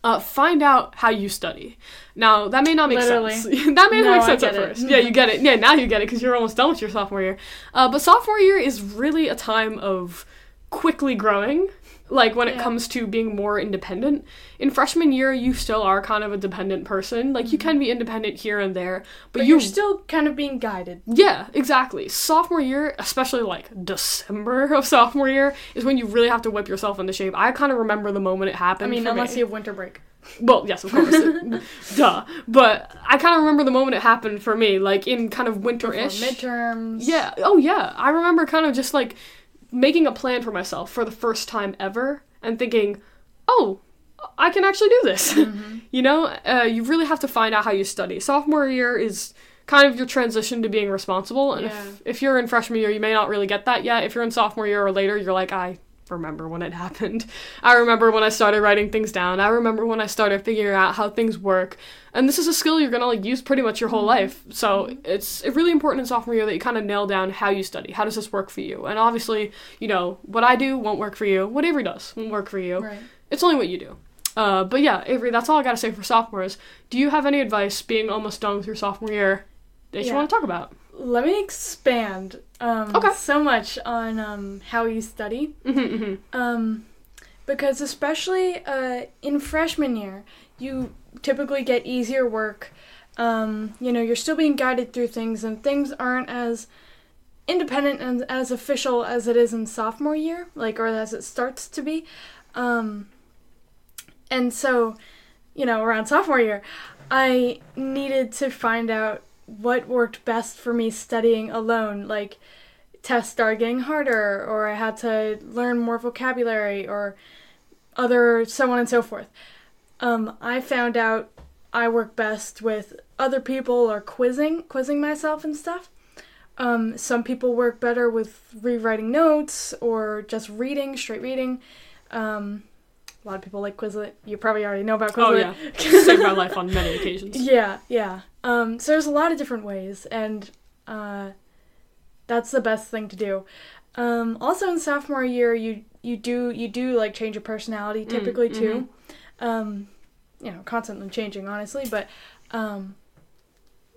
S1: Uh, find out how you study. Now that may not make
S2: Literally.
S1: sense. that may not
S2: No,
S1: make sense at
S2: it.
S1: first. Yeah, you get it. Yeah, now you get it because you're almost done with your sophomore year. Uh, but sophomore year is really a time of quickly growing. Like when it comes to being more independent. In freshman year, you still are kind of a dependent person. Like you can be independent here and there, but,
S2: Mm-hmm. But
S1: you
S2: you're still kind of being guided.
S1: yeah, exactly. Sophomore year, especially like December of sophomore year, is when you really have to whip yourself into shape. I kind of remember the moment it happened.
S2: I mean, unless
S1: me.
S2: you have winter break.
S1: Well, yes, of course. Duh. But I kind of remember the moment it happened for me, like in kind of
S2: Before
S1: winter-ish.
S2: midterms.
S1: Yeah. Oh, yeah. I remember kind of just like making a plan for myself for the first time ever and thinking, oh, I can actually do this.
S2: Mm-hmm.
S1: you know, uh, you really have to find out how you study. Sophomore year is kind of your transition to being responsible. And
S2: Yeah.
S1: if, if you're in freshman year, you may not really get that yet. If you're in sophomore year or later, you're like, I remember when it happened. I remember when I started writing things down. I remember when I started figuring out how things work. And this is a skill you're gonna like use pretty much your whole life. So it's really important in sophomore year that you kind of nail down how you study. How does this work for you? And obviously, you know, what I do won't work for you. What Avery does won't work for you.
S2: Right.
S1: It's only what you do. Uh, but yeah, Avery, that's all I gotta say for sophomores. Do you have any advice being almost done with your sophomore year that you want to talk about?
S2: Let me expand um,
S1: Okay.
S2: so much on um, how you study.
S1: Mm-hmm, mm-hmm.
S2: Um, because especially uh, in freshman year, you typically get easier work. Um, you know, you're still being guided through things, and things aren't as independent and as official as it is in sophomore year, like or as it starts to be. Um, and so, you know, around sophomore year, I needed to find out what worked best for me studying alone, like tests started getting harder, or I had to learn more vocabulary, or other so on and so forth. Um, I found out I work best with other people or quizzing, quizzing myself and stuff. Um, some people work better with rewriting notes or just reading, straight reading. Um, a lot of people like Quizlet. You probably already know about Quizlet.
S1: Oh
S2: Quizlet.
S1: yeah, saved my life on many occasions.
S2: Yeah, yeah. Um, so there's a lot of different ways, and uh, that's the best thing to do. Um, also, in sophomore year, you you do you do like change your personality typically too. Um, you know, constantly changing, honestly, but um,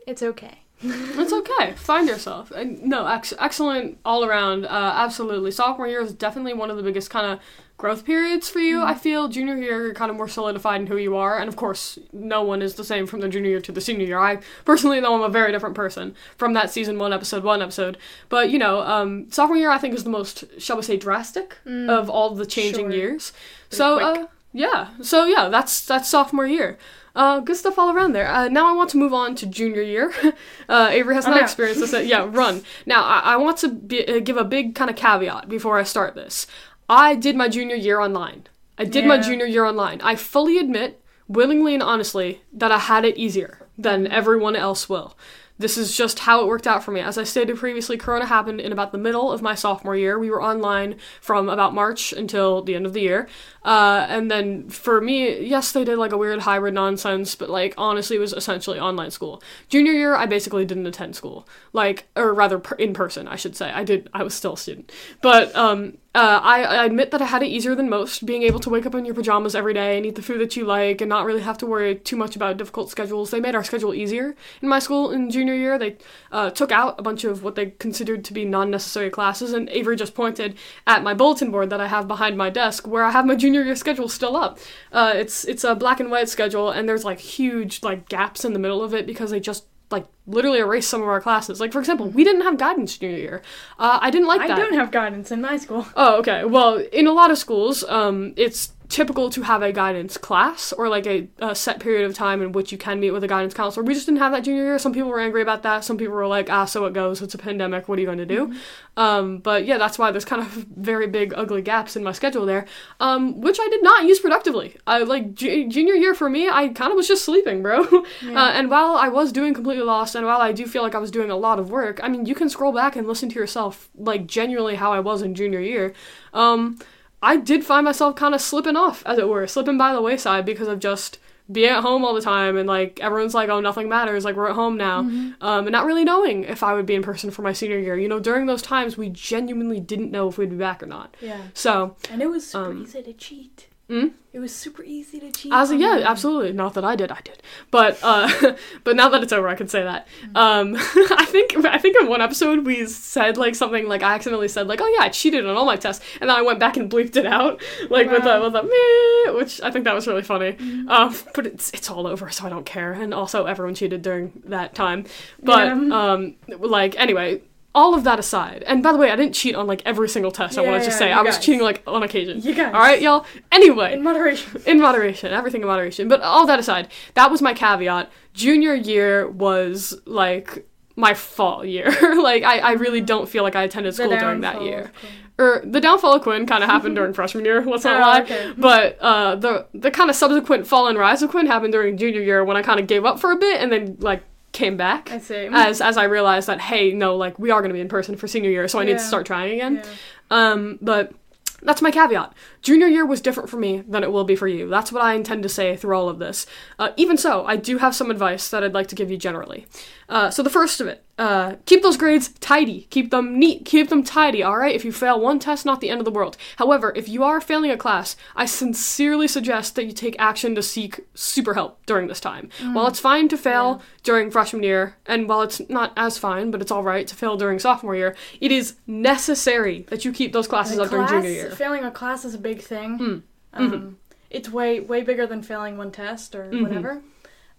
S2: it's okay.
S1: It's okay. Find yourself. And no, ex- excellent all around. Uh, absolutely. Sophomore year is definitely one of the biggest kind of growth periods for you. I feel junior year you're kind of more solidified in who you are, and of course, no one is the same from the junior year to the senior year. I personally know I'm a very different person from that season one episode one episode. But you know, um, sophomore year I think is the most, shall we say, drastic of all the changing
S2: Mm. Sure.
S1: years. So
S2: quick.
S1: uh, yeah, so yeah, that's that's sophomore year. Uh, good stuff all around there. Uh, now I want to move on to junior year. uh, Avery has
S2: Oh,
S1: not
S2: no.
S1: experienced this. yet. Yeah, run. Now I, I want to be, uh, give a big kind of caveat before I start this. I did my junior year online. I did my junior year online. I fully admit, willingly and honestly, that I had it easier than everyone else will. This is just how it worked out for me. As I stated previously, Corona happened in about the middle of my sophomore year. We were online from about March until the end of the year. Uh, and then for me, yes, they did like a weird hybrid nonsense, but like honestly, it was essentially online school. Junior year, I basically didn't attend school, like, or rather, per- in person, I should say. I did, I was still a student. But um, uh, I, I admit that I had it easier than most, being able to wake up in your pajamas every day and eat the food that you like and not really have to worry too much about difficult schedules. They made our schedule easier in my school in junior year. They uh, took out a bunch of what they considered to be non necessary classes, and Avery just pointed at my bulletin board that I have behind my desk where I have my junior year schedule still up. Uh, it's, it's a black and white schedule, and there's like huge like gaps in the middle of it because they just like literally erased some of our classes. Like for example, we didn't have guidance junior year. Uh, I didn't like
S2: I
S1: that.
S2: don't have guidance in my school.
S1: Oh, okay. Well, in a lot of schools, um, it's typical to have a guidance class or like a, a set period of time in which you can meet with a guidance counselor. We just didn't have that junior year. Some people were angry about that. Some people were like, ah, so it goes. It's a pandemic. What are you going to do? Um, but yeah, that's why there's kind of very big, ugly gaps in my schedule there, um, which I did not use productively. I like ju- junior year for me, I kind of was just sleeping, bro. Uh, and while I was doing completely lost, and while I do feel like I was doing a lot of work, I mean, you can scroll back and listen to yourself, like genuinely how I was in junior year. Um, I did find myself kind of slipping off, as it were, slipping by the wayside because of just being at home all the time and like everyone's like, oh, nothing matters, like we're at home now, um, and not really knowing if I would be in person for my senior year. You know, during those times, we genuinely didn't know if we'd be back or not.
S2: Yeah.
S1: So,
S2: And it was super
S1: Um,
S2: easy to cheat.
S1: Mm?
S2: It was super easy to cheat.
S1: As a, yeah, absolutely. Not that I did, I did. But uh, but now that it's over, I can say that. Um, I think I think in one episode we said like something like I accidentally said like, oh yeah, I cheated on all my tests, and then I went back and bleeped it out like with a
S2: Wow.
S1: with a meh, which I think that was really funny. Um, but it's it's all over, so I don't care. And also, everyone cheated during that time. But
S2: Yeah.
S1: um, like anyway. All of that aside, and by the way, I didn't cheat on like every single test. I
S2: Yeah,
S1: want to just say I
S2: you
S1: was cheating like on occasion.
S2: You guys.
S1: All right, y'all. Anyway,
S2: In moderation.
S1: in moderation, everything in moderation. But all that aside, that was my caveat. Junior year was like my fall year. like I, I really mm-hmm. don't feel like I attended school during that year. Or er, the downfall of Quinn kind of happened during freshman year. Let's not
S2: Oh,
S1: lie.
S2: okay. Mm-hmm.
S1: But uh, the the kind of subsequent fall and rise of Quinn happened during junior year when I kind of gave up for a bit and then like came back.
S2: I see.
S1: As as I realized that hey no like we are gonna be in person for senior year so I need to start trying again.
S2: Yeah.
S1: Um, but that's my caveat. Junior year was different for me than it will be for you. That's what I intend to say through all of this. Uh, even so, I do have some advice that I'd like to give you generally. Uh, so the first of it, uh, keep those grades tidy. Keep them neat. Keep them tidy. All right. If you fail one test, not the end of the world. However, if you are failing a class, I sincerely suggest that you take action to seek super help during this time. While it's fine to fail during freshman year, and while it's not as fine, but it's all right to fail during sophomore year, it is necessary that you keep those classes
S2: The
S1: up during junior year.
S2: Failing a class is a big thing.
S1: Mm.
S2: Um,
S1: Mhm.
S2: It's way way bigger than failing one test or
S1: Mhm.
S2: whatever.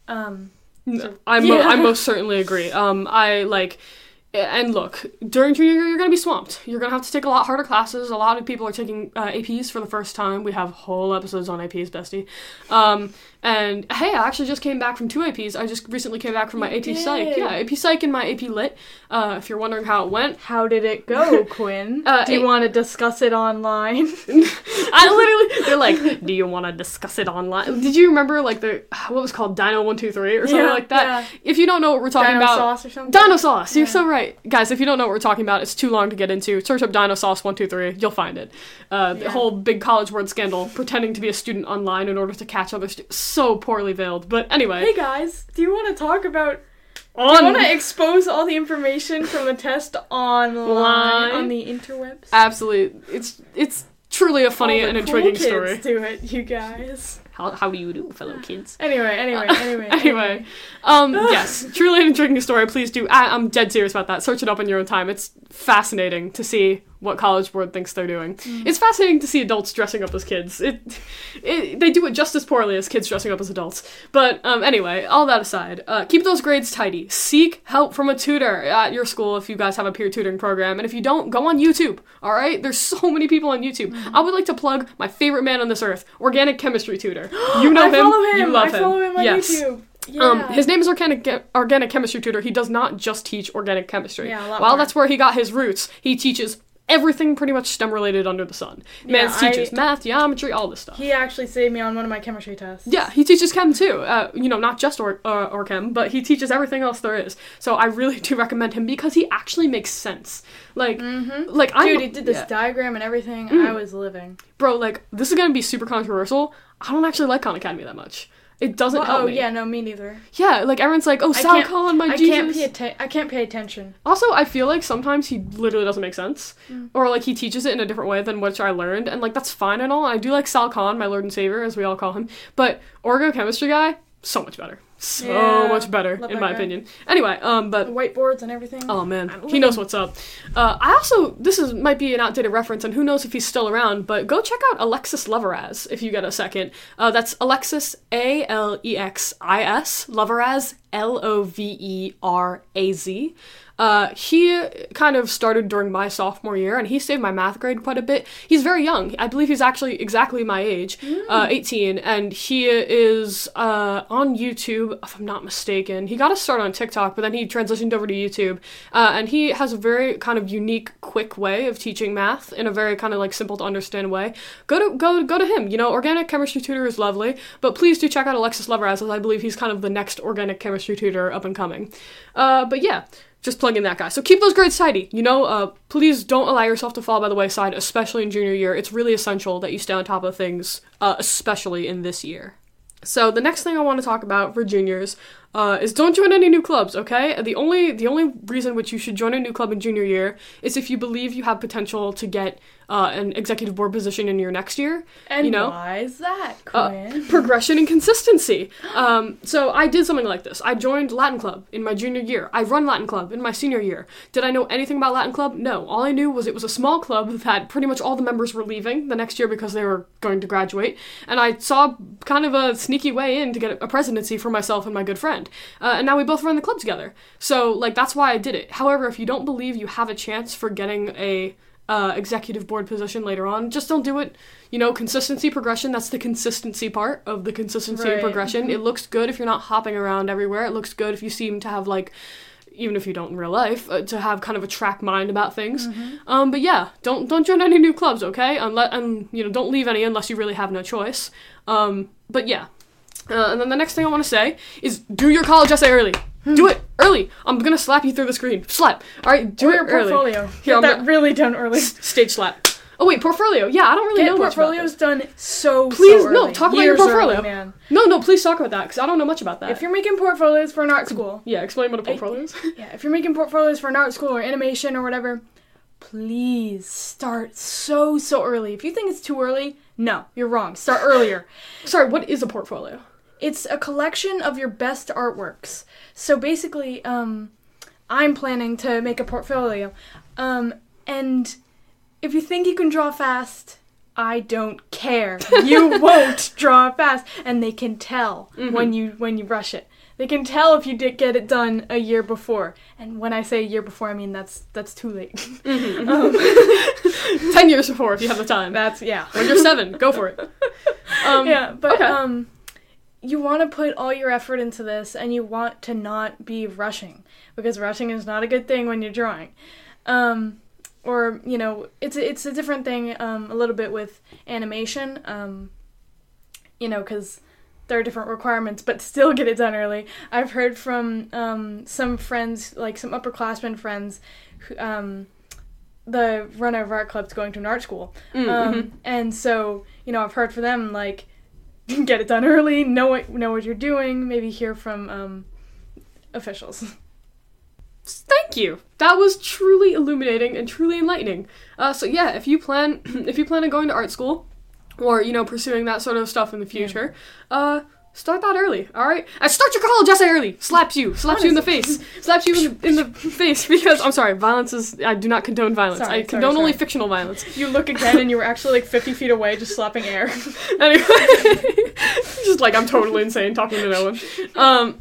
S2: Um,
S1: No, I, mo-
S2: Yeah.
S1: I most certainly agree. Um, I like, and look, during junior year, you're gonna be swamped. You're gonna have to take a lot harder classes. A lot of people are taking uh, APs for the first time. We have whole episodes on APs, bestie. Um, And hey, I actually just came back from two APs. I just recently came back from my
S2: You
S1: AP Psych. Yeah, AP Psych and my AP Lit. Uh, if you're wondering how it went,
S2: How did it go, Quinn?
S1: Uh,
S2: Do you
S1: it-
S2: want to discuss it online?
S1: I literally, they're like, do you want to discuss it online? Did you remember like the, what was called Dino 123 or something
S2: Yeah,
S1: like that?
S2: yeah.
S1: If you don't know what we're talking
S2: Dino
S1: about,
S2: sauce or something?
S1: Dino Sauce, you're so right. Guys, if you don't know what we're talking about, it's too long to get into. Search up Dino Sauce 123, you'll find it. Uh, the whole big college word scandal, pretending to be a student online in order to catch other students. So poorly veiled. But anyway,
S2: Hey guys, do you want to talk about? Do
S1: on.
S2: you want to expose all the information from the test online
S1: Line.
S2: on the interwebs?
S1: Absolutely. It's, it's truly a funny
S2: All
S1: and
S2: the
S1: intriguing
S2: cool
S1: story.
S2: kids do it, you guys.
S1: How, how do you do, fellow kids?
S2: Anyway, anyway, anyway,
S1: Anyway, um, yes, truly an intriguing story. Please do. I, I'm dead serious about that. Search it up in your own time. It's fascinating to see what College Board thinks they're doing. It's fascinating to see adults dressing up as kids. It, it, they do it just as poorly as kids dressing up as adults. But um, anyway, all that aside, uh, keep those grades tidy. Seek help from a tutor at your school if you guys have a peer tutoring program. And if you don't, go on YouTube. All right, there's so many people on YouTube. I would like to plug my favorite man on this earth, organic chemistry tutor. You know
S2: I
S1: him.
S2: follow him.
S1: You love
S2: I follow him on
S1: yes.
S2: YouTube. Yeah.
S1: Um, his name is organic organic chemistry tutor. He does not just teach organic chemistry.
S2: Yeah,
S1: While
S2: more.
S1: that's where he got his roots, he teaches everything pretty much STEM related under the sun. Man
S2: Yeah,
S1: teaches
S2: I-
S1: math, geometry, all this stuff.
S2: he actually saved me on one of my chemistry tests.
S1: Yeah, he teaches chem too. Uh, you know, not just or, uh, or chem, but he teaches everything else there is. So I really do recommend him because he actually makes sense. Like, like I
S2: Dude, he did this
S1: yeah.
S2: diagram and everything.
S1: Mm.
S2: I was living.
S1: bro. Like, this is gonna be super controversial. I don't actually like Khan Academy that much. It doesn't
S2: Well,
S1: help
S2: oh
S1: me.
S2: yeah, no, me neither.
S1: yeah. Like everyone's like, oh, Sal Khan, my
S2: I
S1: Jesus.
S2: can't pay atten- I can't pay attention.
S1: Also, I feel like sometimes he literally doesn't make sense,
S2: Mm.
S1: or like he teaches it in a different way than which I learned, and like that's fine and all. I do like Sal Khan, my Lord and Savior, as we all call him, but orgo chemistry guy, so much better, so
S2: Yeah,
S1: much better in my
S2: guy.
S1: opinion. Anyway, um,
S2: The
S1: but
S2: whiteboards and everything.
S1: oh man, he knows what's up. Uh, I also this is might be an outdated reference, and who knows if he's still around, but go check out Alexis Loveraz if you get a second. Uh, that's Alexis A L E X I S Loveraz L O V E R A Z. Uh, he kind of started during my sophomore year, and he saved my math grade quite a bit. He's very young. I believe he's actually exactly my age, uh, 18, and he is uh, on YouTube, if I'm not mistaken. He got a start on TikTok, but then he transitioned over to YouTube, uh, and he has a very kind of unique, quick way of teaching math in a very kind of like simple to understand way. Go to go go to him. You know, organic chemistry tutor is lovely, but please do check out Alexis Loveraz, as I believe he's kind of the next organic chemistry tutor up and coming. Uh, but yeah just plug in that guy. So keep those grades tidy. You know, uh, please don't allow yourself to fall by the wayside, especially in junior year. It's really essential that you stay on top of things, uh, especially in this year. So the next thing I want to talk about for juniors uh, is don't join any new clubs. Okay, the only the only reason which you should join a new club in junior year is if you believe you have potential to get uh, an executive board position in your next year.
S2: and
S1: you know,
S2: why is that,
S1: uh,
S2: Quinn?
S1: progression and consistency. Um, so I did something like this. I joined Latin Club in my junior year. I run Latin Club in my senior year. Did I know anything about Latin Club? No. All I knew was it was a small club that pretty much all the members were leaving the next year because they were going to graduate. And I saw kind of a sneaky way in to get a presidency for myself and my good friend. Uh, and now we both run the club together. So like that's why I did it. However, if you don't believe you have a chance for getting a uh, executive board position later on. Just don't do it. You know, consistency, progression, that's the consistency part of the consistency and progression. It looks good if you're not hopping around everywhere. It looks good if you seem to have, like, even if you don't in real life, uh, to have kind of a track mind about things. Um, but yeah, don't don't join any new clubs, okay? Unless and you know, don't leave any unless you really have no choice. Um, but yeah, uh, and then the next thing I want to say is do your college essay early. Do it early. I'm gonna slap you through the screen. Slap. All right, do
S2: Do
S1: it
S2: your
S1: early.
S2: portfolio.
S1: Here,
S2: Get that
S1: gonna-
S2: really done early.
S1: Stage slap. Oh wait, portfolio. Yeah, I don't really
S2: Get
S1: know much about
S2: portfolios done so
S1: Please,
S2: so
S1: no, talk about your
S2: Years early,
S1: portfolio.
S2: man.
S1: No, no, please talk about that because I don't know much about that.
S2: If you're making portfolios for an art school,
S1: yeah, explain what a portfolio is.
S2: yeah, if you're making portfolios for an art school or animation or whatever, please start so so early. If you think it's too early, no, you're wrong. Start earlier.
S1: Sorry, what is a portfolio?
S2: It's a collection of your best artworks. So basically, um, I'm planning to make a portfolio. Um, and if you think you can draw fast, I don't care. You won't draw fast, and they can tell when you when you rush it. They can tell if you did get it done a year before. And when I say a year before, I mean that's that's too late.
S1: Ten years before, if you have the time.
S2: that's yeah.
S1: When you're seven, go for it. Um,
S2: yeah, but
S1: okay.
S2: um, you want to put all your effort into this and you want to not be rushing because rushing is not a good thing when you're drawing. Um, or you know, it's a, it's a different thing um, a little bit with animation. Um, you know, because there are different requirements, but still get it done early. I've heard from um, some friends, like some upperclassmen friends, who, um, the runner of art club's going to an art school,
S1: Mm,
S2: um,
S1: mhm.
S2: and so you know I've heard from them like get it done early, know what know what you're doing, maybe hear from um, officials.
S1: Thank you. That was truly illuminating and truly enlightening. Uh, so yeah, if you plan if you plan on going to art school, or you know pursuing that sort of stuff in the future, uh, start that early. All right, I start your college essay early. Slaps you, slaps you in the face, slaps you in the, in the face because I'm sorry, violence is I do not condone violence.
S2: Sorry,
S1: I
S2: sorry,
S1: condone only
S2: sorry.
S1: fictional violence.
S2: You look again, and you were actually like 50 feet away, just slapping air.
S1: anyway, just like I'm totally insane talking to no one. Um,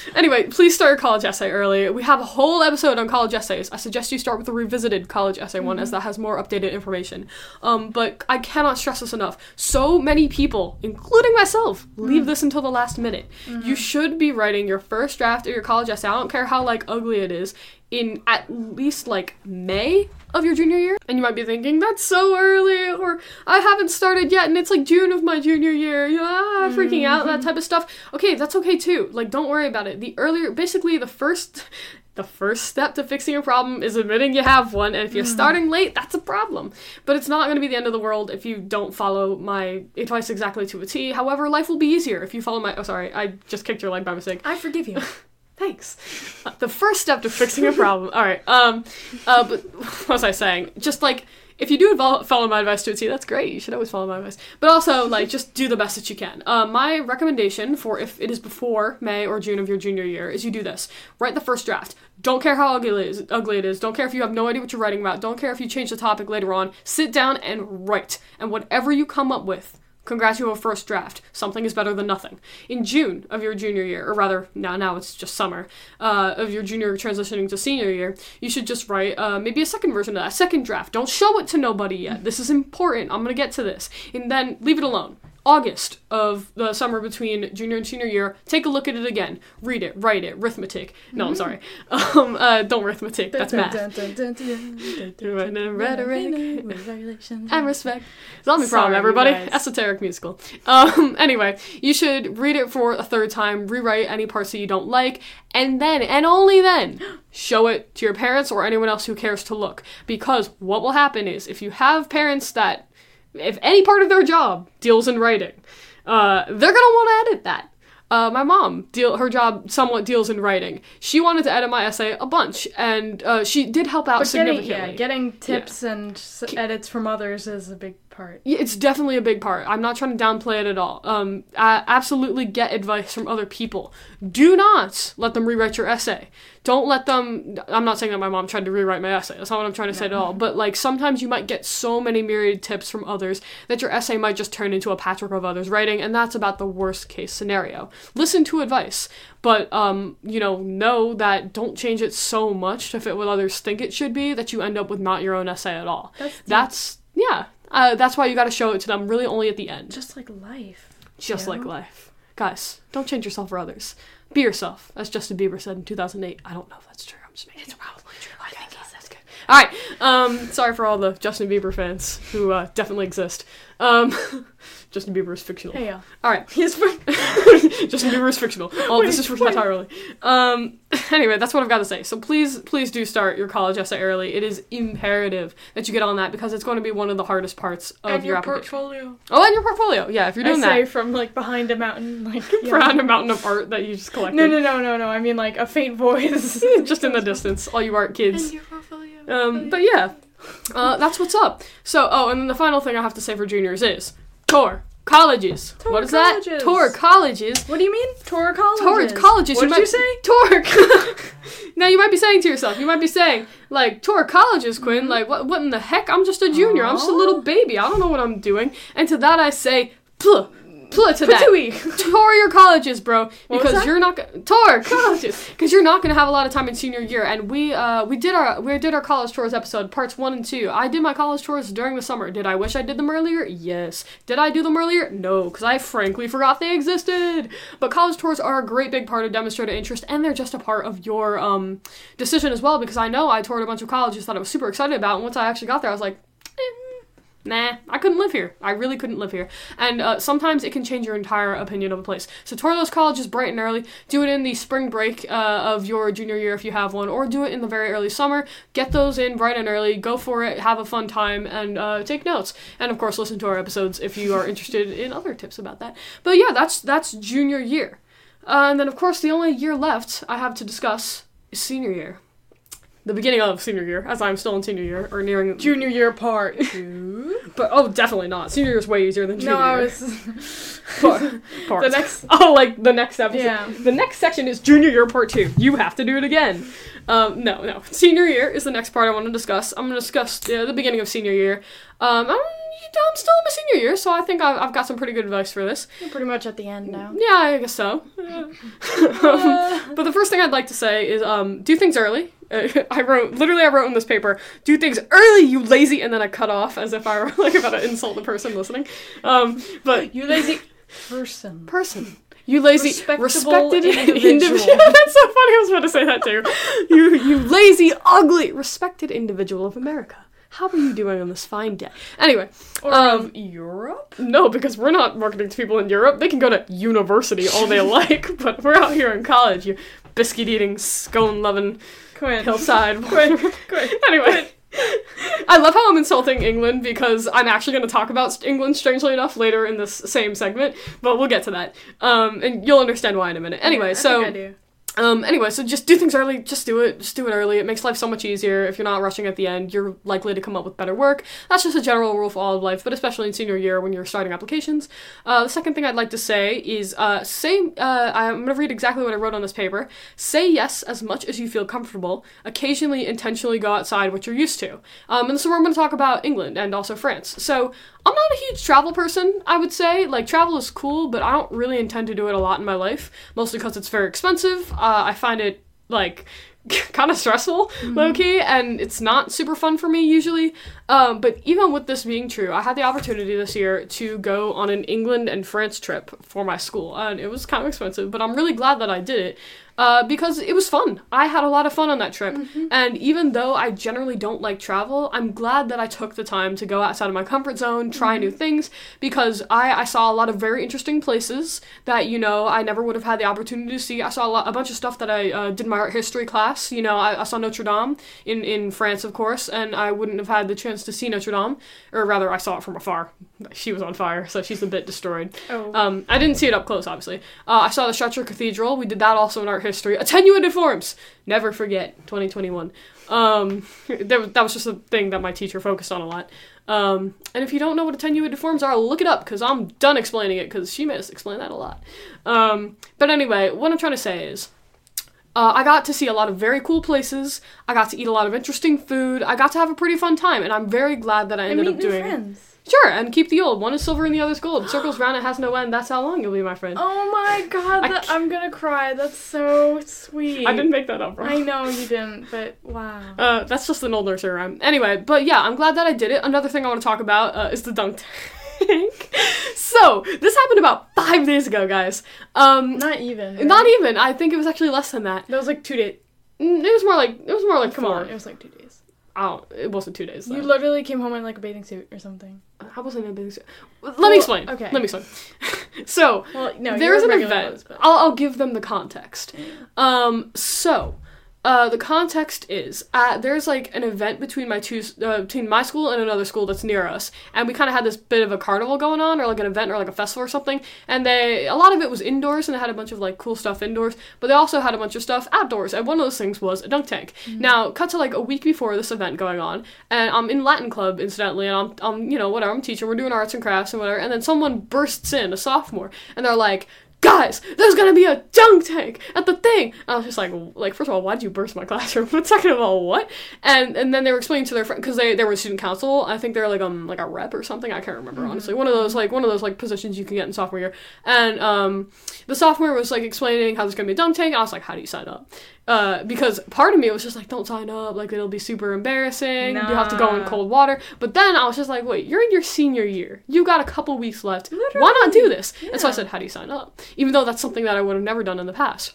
S1: anyway, please start your college essay early. We have a whole episode on college essays. I suggest you start with the revisited college essay one, as that has more updated information. Um, but I cannot stress this enough. So many people, including myself, leave this until the last minute. You should be writing your first draft of your college essay. I don't care how like ugly it is. In at least like May of your junior year, and you might be thinking that's so early, or I haven't started yet, and it's like June of my junior year, ah, freaking out, that type of stuff. Okay, that's okay too. Like, don't worry about it. The earlier, basically, the first. The first step to fixing a problem is admitting you have one, and if you're starting late, that's a problem. But it's not going to be the end of the world if you don't follow my advice exactly to a T. However, life will be easier if you follow my. Oh, sorry, I just kicked your leg by mistake.
S2: I forgive you.
S1: Thanks. Uh, the first step to fixing a problem. All right. Um. Uh. But what was I saying? Just like if you do follow my advice to a T, that's great. You should always follow my advice. But also, like, just do the best that you can. Uh, my recommendation for if it is before May or June of your junior year is you do this. Write the first draft. Don't care how ugly it is. Ugly it is. Don't care if you have no idea what you're writing about. Don't care if you change the topic later on. Sit down and write. And whatever you come up with, Congrats, you have a first draft. Something is better than nothing. In June of your junior year, or rather, now now it's just summer uh, of your junior transitioning to senior year, you should just write uh, maybe a second version of that, second draft. Don't show it to nobody yet. This is important. I'm gonna get to this, and then leave it alone. August of the summer between junior and senior year, take a look at it again. Read it, write it, arithmetic. No, I'm sorry. Um, uh, don't arithmetic. That's math. and respect. Zombie
S2: you
S1: everybody.
S2: guys.
S1: Esoteric musical. Um, anyway, you should read it for a third time, rewrite any parts that you don't like, and then, and only then, show it to your parents or anyone else who cares to look. Because what will happen is, if you have parents that, if any part of their job deals in writing, uh, they're gonna want to edit that. Uh, my mom, deal her job somewhat deals in writing. She wanted to edit my essay a bunch, and uh, she did help out
S2: But getting,
S1: significantly.
S2: yeah, getting tips and s- edits from others is a big part.
S1: It's definitely a big part. I'm not trying to downplay it at all. Um, absolutely get advice from other people. Do not let them rewrite your essay. Don't let them. I'm not saying that my mom tried to rewrite my essay. That's not what I'm trying to say at all. But like sometimes you might get so many myriad tips from others that your essay might just turn into a patchwork of others' writing, and that's about the worst case scenario. Listen to advice, but um, you know, know that don't change it so much to fit what others think it should be that you end up with not your own essay at all.
S2: That's
S1: That's yeah. Uh, that's why you got to show it to them really only at the end,
S2: just like life.
S1: just
S2: you
S1: like
S2: know?
S1: life. Guys, don't change yourself for others. Be yourself, as Justin Bieber said in 2008. I don't know if that's true. I'm just making it. it's probably true. I think he's that's good. All right. Um, sorry for all the Justin Bieber fans who uh, definitely exist. Um, Justin Bieber is fictional.
S2: Hey, yeah.
S1: All right.
S2: He's
S1: Justin Bieber is fictional. All of this is for satire entirely. Um, anyway, that's what I've got to say. So please, please do start your college essay early. It is imperative that you get on that because it's going to be one of the hardest parts of
S2: and
S1: your,
S2: your
S1: application.
S2: portfolio.
S1: oh, and your portfolio. Yeah, if you're doing
S2: Essay
S1: that.
S2: from like behind a mountain, like yeah.
S1: Behind a mountain of art that you just collected.
S2: No, no, no, no, no. I mean like a faint voice.
S1: just in the distance, all you art kids.
S2: And your portfolio.
S1: Um, but yeah, uh, that's what's up. So, oh, and then the final thing I have to say for juniors is tour colleges.
S2: Tour
S1: what is
S2: colleges.
S1: that? Tor colleges.
S2: What do you mean? Tor colleges.
S1: Tor colleges.
S2: What
S1: you
S2: did you say?
S1: Tour. now you might be saying to yourself, you might be saying like Tor colleges, Quinn. Mm-hmm. Like what? What in the heck? I'm just a junior. I'm just a little
S2: oh.
S1: baby. I don't know what I'm doing. And to that I say, puh, To that. Tour your colleges, bro,
S2: was
S1: because you're not gonna tour colleges because you're not gonna have a lot of time in senior year. And we uh we did our we did our college tours episode parts one and two. I did my college tours during the summer. Did I wish I did them earlier? Yes. Did I do them earlier? No, because I frankly forgot they existed. But college tours are a great big part of demonstrated interest, and they're just a part of your um decision as well. Because I know I toured a bunch of colleges that I was super excited about, and once I actually got there, I was like. Nah, I couldn't live here. I really couldn't live here. And uh, sometimes it can change your entire opinion of a place. So tour those colleges bright and early. Do it in the spring break uh, of your junior year if you have one, or do it in the very early summer. Get those in bright and early. Go for it. Have a fun time and uh, take notes. And of course, listen to our episodes if you are interested in other tips about that. But yeah, that's that's junior year. Uh, and then of course, the only year left I have to discuss is senior year. The beginning of senior year, as I'm still in senior year or nearing
S2: Junior year part two.
S1: but oh, definitely not. Senior year is way easier than junior
S2: no, I
S1: year.
S2: was.
S1: Part-
S2: the next.
S1: Oh, like the next episode.
S2: Yeah.
S1: The next section is junior year part two. You have to do it again. Um, no, no. Senior year is the next part I want to discuss. I'm going to discuss uh, the beginning of senior year. Um, I'm, I'm still in my senior year, so I think I've, I've got some pretty good advice for this.
S2: We're pretty much at the end now.
S1: Yeah, I guess so. Um, but the first thing I'd like to say is um, do things early. Uh, I wrote literally I wrote in this paper, do things early, you lazy, and then I cut off as if I were like about to insult the person listening. Um, but
S2: You lazy person.
S1: person. You lazy, respected
S2: individual.
S1: individual. That's so funny. I was about to say that too. You, you lazy, ugly, respected individual of America. How are you doing on this fine day? Anyway,
S2: Or
S1: Um,
S2: Europe?
S1: no, because we're not marketing to people in Europe. They can go to university all they like, but we're out here in college. You biscuit eating, scone loving,
S2: Quinn.
S1: hillside.
S2: Quinn. Quinn.
S1: anyway. I love how I'm insulting England because I'm actually going to talk about England, strangely enough, later in this same segment, but we'll get to that. Um, and you'll understand why in a minute. Anyway,
S2: I
S1: so. Um, anyway, so just do things early. Just do it. Just do it early. It makes life so much easier. If you're not rushing at the end, you're likely to come up with better work. That's just a general rule for all of life, but especially in senior year when you're starting applications. Uh, the second thing I'd like to say is uh, say, uh, I'm to read exactly what I wrote on this paper. Say yes as much as you feel comfortable. Occasionally, intentionally go outside what you're used to. Um, and I'm going to talk about England and also France. So, I'm not a huge travel person, I would say. Like, travel is cool, but I don't really intend to do it a lot in my life, mostly because it's very expensive. Uh, I find it, like, kind of stressful, low key, and it's not super fun for me usually. Um, but even with this being true, I had the opportunity this year to go on an England and France trip for my school, and it was kind of expensive, but I'm really glad that I did it. Uh, because it was fun. I had a lot of fun on that trip. And even though I generally don't like travel, I'm glad that I took the time to go outside of my comfort zone, try new things, because I, I saw a lot of very interesting places that, you know, I never would have had the opportunity to see. I saw a, lot, a bunch of stuff that I uh, did in my art history class. You know, I, I saw Notre Dame in, in France, of course, and I wouldn't have had the chance to see Notre Dame. Or rather, I saw it from afar. She was on fire, so she's a bit destroyed.
S2: Oh.
S1: Um, I didn't see it up close, obviously. Uh, I saw the Chartres Cathedral. We did that also in art history. Attenuated forms. Never forget. 2021. Um, that was just a thing that my teacher focused on a lot. Um, and if you don't know what attenuated forms are, look it up because I'm done explaining it because she made us explain that a lot. Um, but anyway, what I'm trying to say is. Uh, I got to see a lot of very cool places. I got to eat a lot of interesting food. I got to have a pretty fun time, and I'm very glad that I ended up doing.
S2: friends.
S1: Sure, and keep the old. One is silver and the other's gold. Circles round, it has no end. That's how long you'll be, my friend.
S2: Oh my god, that, I'm gonna cry. That's so sweet.
S1: I didn't make that up, bro.
S2: I know you didn't, but wow.
S1: Uh, that's just an old nursery rhyme. Anyway, but yeah, I'm glad that I did it. Another thing I want to talk about uh, is the dunk tank. so this happened about five days ago, guys. Um,
S2: Not even. right?
S1: not even. I think it was actually less than that.
S2: That was like two days.
S1: Mm, It was more like it was more like
S2: Come
S1: four.
S2: on, it was like two days.
S1: Oh, it wasn't two days. Though.
S2: You literally came home in like a bathing suit or something.
S1: How was I in a big? Let
S2: Well,
S1: me explain.
S2: okay.
S1: Let me explain. so
S2: Well, no,
S1: there
S2: you
S1: an event.
S2: clothes, but-
S1: I'll, I'll give them the context. Um, so, uh, the context is uh, there's like an event between my two uh, between my school and another school that's near us, and we kind of had this bit of a carnival going on, or like an event, or like a festival or something. And they a lot of it was indoors, and they had a bunch of like cool stuff indoors, but they also had a bunch of stuff outdoors. And one of those things was a dunk tank. Now, cut to like a week before this event going on, and I'm in Latin club incidentally, and I'm I'm you know whatever I'm teaching, we're doing arts and crafts and whatever, and then someone bursts in, a sophomore, and they're like guys, there's gonna be a dunk tank at the thing. And I was just like, like first of all, why'd you burst my classroom? But second of all, what? And and then they were explaining to their friend because they they were student council. I think they're like um like a rep or something. I can't remember honestly. One of those like one of those like positions you can get in sophomore year. And um the sophomore was like explaining how there's gonna be a dunk tank. I was like, how do you sign up? Uh, because part of me was just like, don't sign up. Like it'll be super embarrassing. You have to go in cold water. But then I was just like, wait, you're in your senior year. You got a couple weeks left. Why not do
S2: Literally.
S1: this? And so I said, how do you sign up? Even though that's something that I would have never done in the past.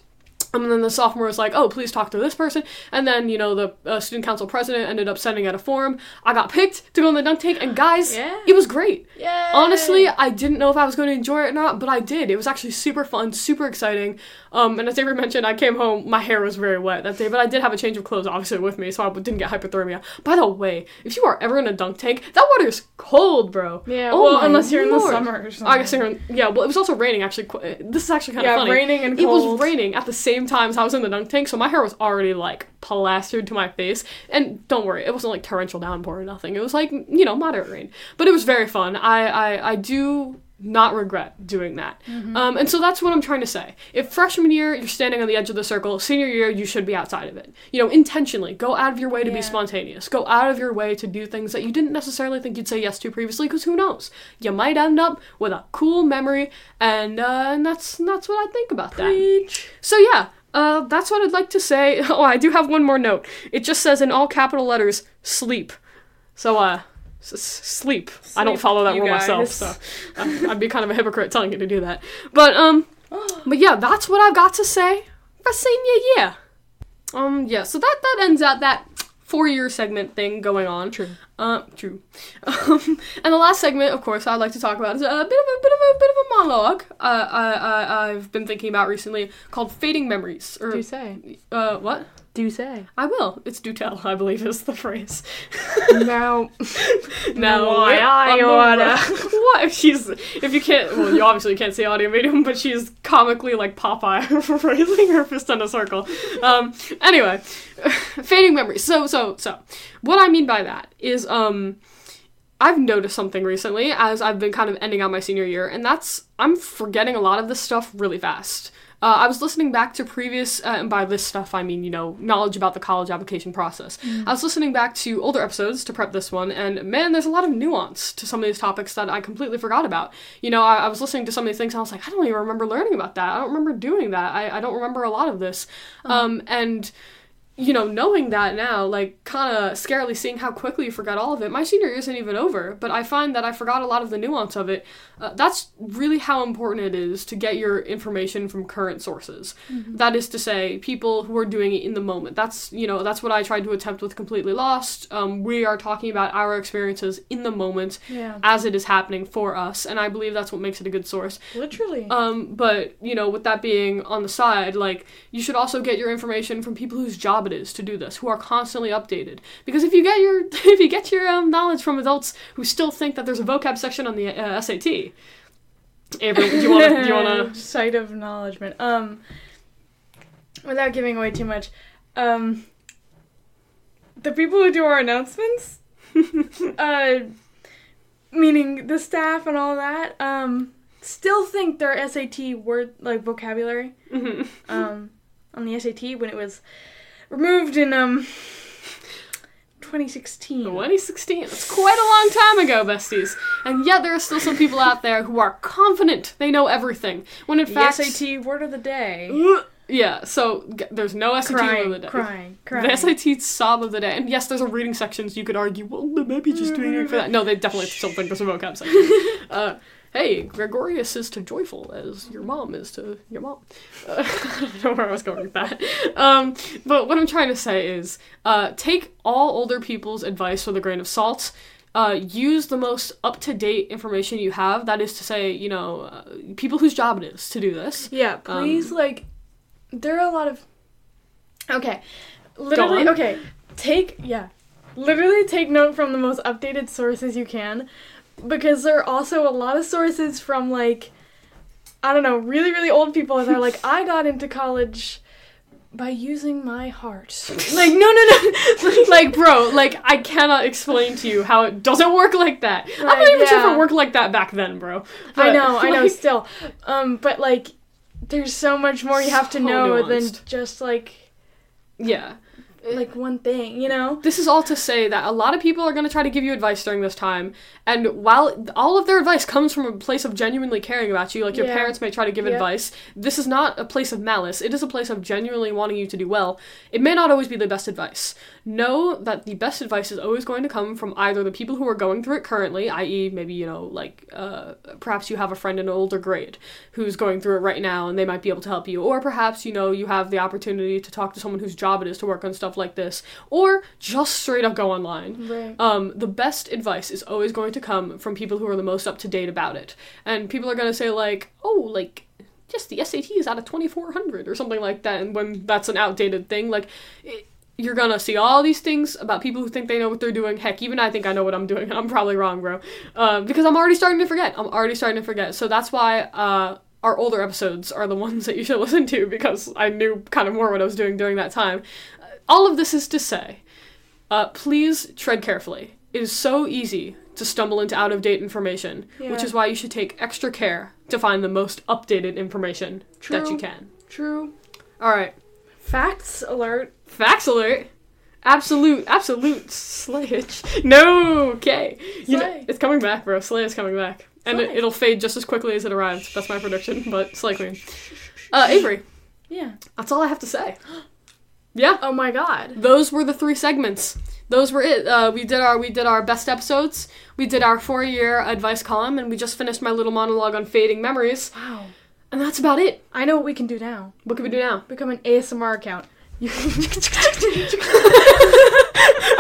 S1: And then the sophomore was like, oh, please talk to this person. And then, you know, the uh, student council president ended up sending out a form. I got picked to go in the dunk tank. And guys,
S2: Yeah.
S1: it was great.
S2: Yeah.
S1: Honestly, I didn't know if I was going to enjoy it or not, but I did. It was actually super fun, super exciting. Um, and as Avery mentioned, I came home, my hair was very wet that day, but I did have a change of clothes, obviously, with me, so I didn't get hypothermia. By the way, if you are ever in a dunk tank, that water is cold, bro.
S2: Yeah,
S1: Oh
S2: well, unless you're in the summer or something.
S1: I guess you're in, yeah, well, it was also raining, actually. This is actually kind of
S2: Yeah,
S1: funny.
S2: raining and
S1: It was raining at the same time as I was in the dunk tank, so my hair was already, like, plastered to my face. And don't worry, it wasn't, like, torrential downpour or nothing. It was, like, you know, moderate rain. But it was very fun. I, I, I do not regret doing that. Um, and so that's what I'm trying to say. If freshman year you're standing on the edge of the circle, senior year you should be outside of it. You know, intentionally go out of your way to be spontaneous. Go out of your way to do things that you didn't necessarily think you'd say yes to previously. Because who knows? You might end up with a cool memory, and uh, and that's that's what I think about that. So yeah, uh, that's what I'd like to say. Oh, I do have one more note. It just says in all capital letters, sleep. So uh, s- s- sleep. I don't follow that rule myself,
S2: guys.
S1: so uh, I'd be kind of a hypocrite telling you to do that. But um, but yeah, that's what I've got to say for senior year. Um, yeah. So that that ends out that four-year segment thing going on.
S2: True.
S1: Uh, true. Um, and the last segment, of course, I'd like to talk about is a bit of a bit of a bit of a monologue. Uh, I, I I've been thinking about recently called "Fading Memories." Or
S2: Do you say.
S1: uh, what?
S2: Do say.
S1: I will. It's do tell. I believe is the phrase.
S2: now.
S1: Now
S2: Why I
S1: on the
S2: oughta.
S1: road. what if she's if you can't well you obviously can't see audio medium but she's comically like Popeye raising her fist in a circle. Um anyway, fading memories. So so so what I mean by that is um I've noticed something recently as I've been kind of ending out my senior year, and that's I'm forgetting a lot of this stuff really fast. Uh, I was listening back to previous, uh, and by this stuff I mean, you know, knowledge about the college application process. I was listening back to older episodes to prep this one, and man, there's a lot of nuance to some of these topics that I completely forgot about. You know, I, I was listening to some of these things, and I was like, I don't even remember learning about that. I don't remember doing that. I, I don't remember a lot of this. Um, and you know, knowing that now, like, kind of scarily seeing how quickly you forgot all of it. My senior year isn't even over, but I find that I forgot a lot of the nuance of it. Uh, that's really how important it is to get your information from current sources. That is to say, people who are doing it in the moment. That's, you know, that's what I tried to attempt with Completely Lost. Um, we are talking about our experiences in the moment
S2: Yeah.
S1: as it is happening for us, and I believe that's what makes it a good source.
S2: Literally.
S1: Um, but you know, with that being on the side, like you should also get your information from people whose job it is to do this, who are constantly updated. Because if you get your if you get your um, knowledge from adults who still think that there's a vocab section on the uh, SAT, Avery, do you want to do you want to?
S2: Site of acknowledgement. Um, without giving away too much, um, the people who do our announcements, uh, meaning the staff and all that, um, still think their SAT word like vocabulary, um, on the SAT when it was removed in um 2016.
S1: 2016. It's quite a long time ago, besties. And yet there are still some people out there who are confident they know everything. When in
S2: The
S1: fact,
S2: SAT word of the day.
S1: yeah. So g- there's no SAT word of the day.
S2: crying, crying.
S1: The SAT sob of the day. And yes, there's a reading section, so you could argue, well, they might be just doing it for that. No, they definitely still think there's a vocab section. Uh, hey, Gregorius is to joyful as your mom is to your mom. Uh, I don't know where I was going with that. Um, but what I'm trying to say is uh, take all older people's advice with a grain of salt. Uh, use the most up to date information you have. That is to say, you know, uh, people whose job it is to do this.
S2: Yeah, please, like, there are a lot of. Okay. Literally, okay. Take, yeah. Literally take note from the most updated sources you can. Because there are also a lot of sources from, like, I don't know, really, really old people that are like, I got into college by using my heart.
S1: Like, no, no, no. like, bro, like, I cannot explain to you how it doesn't work like that. I'm not
S2: Right,
S1: even sure if it worked like that back then, bro.
S2: I
S1: But,
S2: know, I know, still. Um, but, like, there's so much more you have to
S1: So
S2: know than just like
S1: Yeah.
S2: Like one thing, you know?
S1: This is all to say that a lot of people are going to try to give you advice during this time, and while all of their advice comes from a place of genuinely caring about you, like your
S2: Yeah.
S1: parents may try to give advice, this is not a place of malice. It is a place of genuinely wanting you to do well. It may not always be the best advice. Know that the best advice is always going to come from either the people who are going through it currently, i.e., maybe, you know, like uh, perhaps you have a friend in an older grade who's going through it right now and they might be able to help you, or perhaps, you know, you have the opportunity to talk to someone whose job it is to work on stuff like this, or just straight up go online.
S2: Right.
S1: Um, the best advice is always going to come from people who are the most up to date about it. And people are going to say, like, oh, like, just the SAT is out of 2400 or something like that. And when that's an outdated thing, like, it, you're going to see all these things about people who think they know what they're doing. Heck, even I think I know what I'm doing, and I'm probably wrong, bro. Um, because I'm already starting to forget. I'm already starting to forget. So that's why, uh, our older episodes are the ones that you should listen to because I knew kind of more what I was doing during that time. All of this is to say, uh, please tread carefully. It is so easy to stumble into out of date information, which is why you should take extra care to find the most updated information that you can.
S2: True.
S1: All right,
S2: Facts alert.
S1: facts alert. Absolute, absolute slayage. No, okay. You know,
S2: Slay.
S1: it's coming back, bro. Slay is coming back. And it,
S2: Slay.
S1: it'll fade just as quickly as it arrived. That's my prediction, but Slay Queen. Uh, Avery,
S2: Yeah.
S1: that's all I have to say. Yeah.
S2: Oh my god.
S1: those were the three segments. Those were it. Uh, we did our we did our best episodes. We did our four year advice column, and we just finished my little monologue on fading memories.
S2: Wow.
S1: And that's about it.
S2: I know what we can do now.
S1: What can we do now?
S2: Become an ASMR account.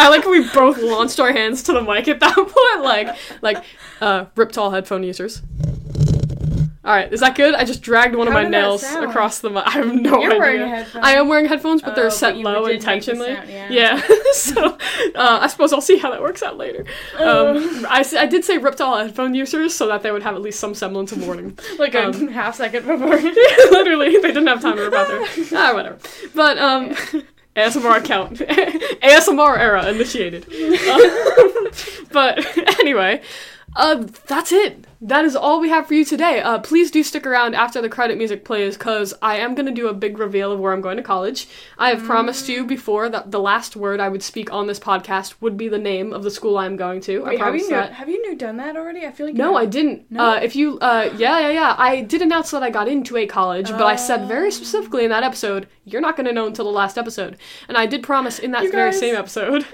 S1: I like we both launched our hands to the mic at that point, like like uh, rip tall headphone users. All right, is that good? I just dragged one of my nails across the mic. I have no
S2: You're
S1: idea.
S2: wearing headphones.
S1: I am wearing headphones, but
S2: Oh,
S1: they're set low
S2: did make the
S1: intentionally.
S2: sound, yeah.
S1: yeah. so uh, I suppose I'll see how that works out later.
S2: Oh.
S1: Um, I, I did say ripped all headphone users so that they would have at least some semblance of warning.
S2: like a
S1: Um,
S2: half second before.
S1: Literally, they didn't have time to rip out ah whatever. But um, ASMR account, ASMR era initiated. Uh, but anyway, uh, that's it. That is all we have for you today. Uh, please do stick around after the credit music plays because I am going to do a big reveal of where I'm going to college. I have promised you before that the last word I would speak on this podcast would be the name of the school I'm going to. I
S2: Wait, have you
S1: that.
S2: have you new done that already? I feel like
S1: No, I didn't.
S2: No?
S1: Uh, if you, uh, yeah, yeah, yeah. I did announce that I got into a college, but I said very specifically in that episode, you're not going to know until the last episode. And I did promise in that
S2: You
S1: very same episode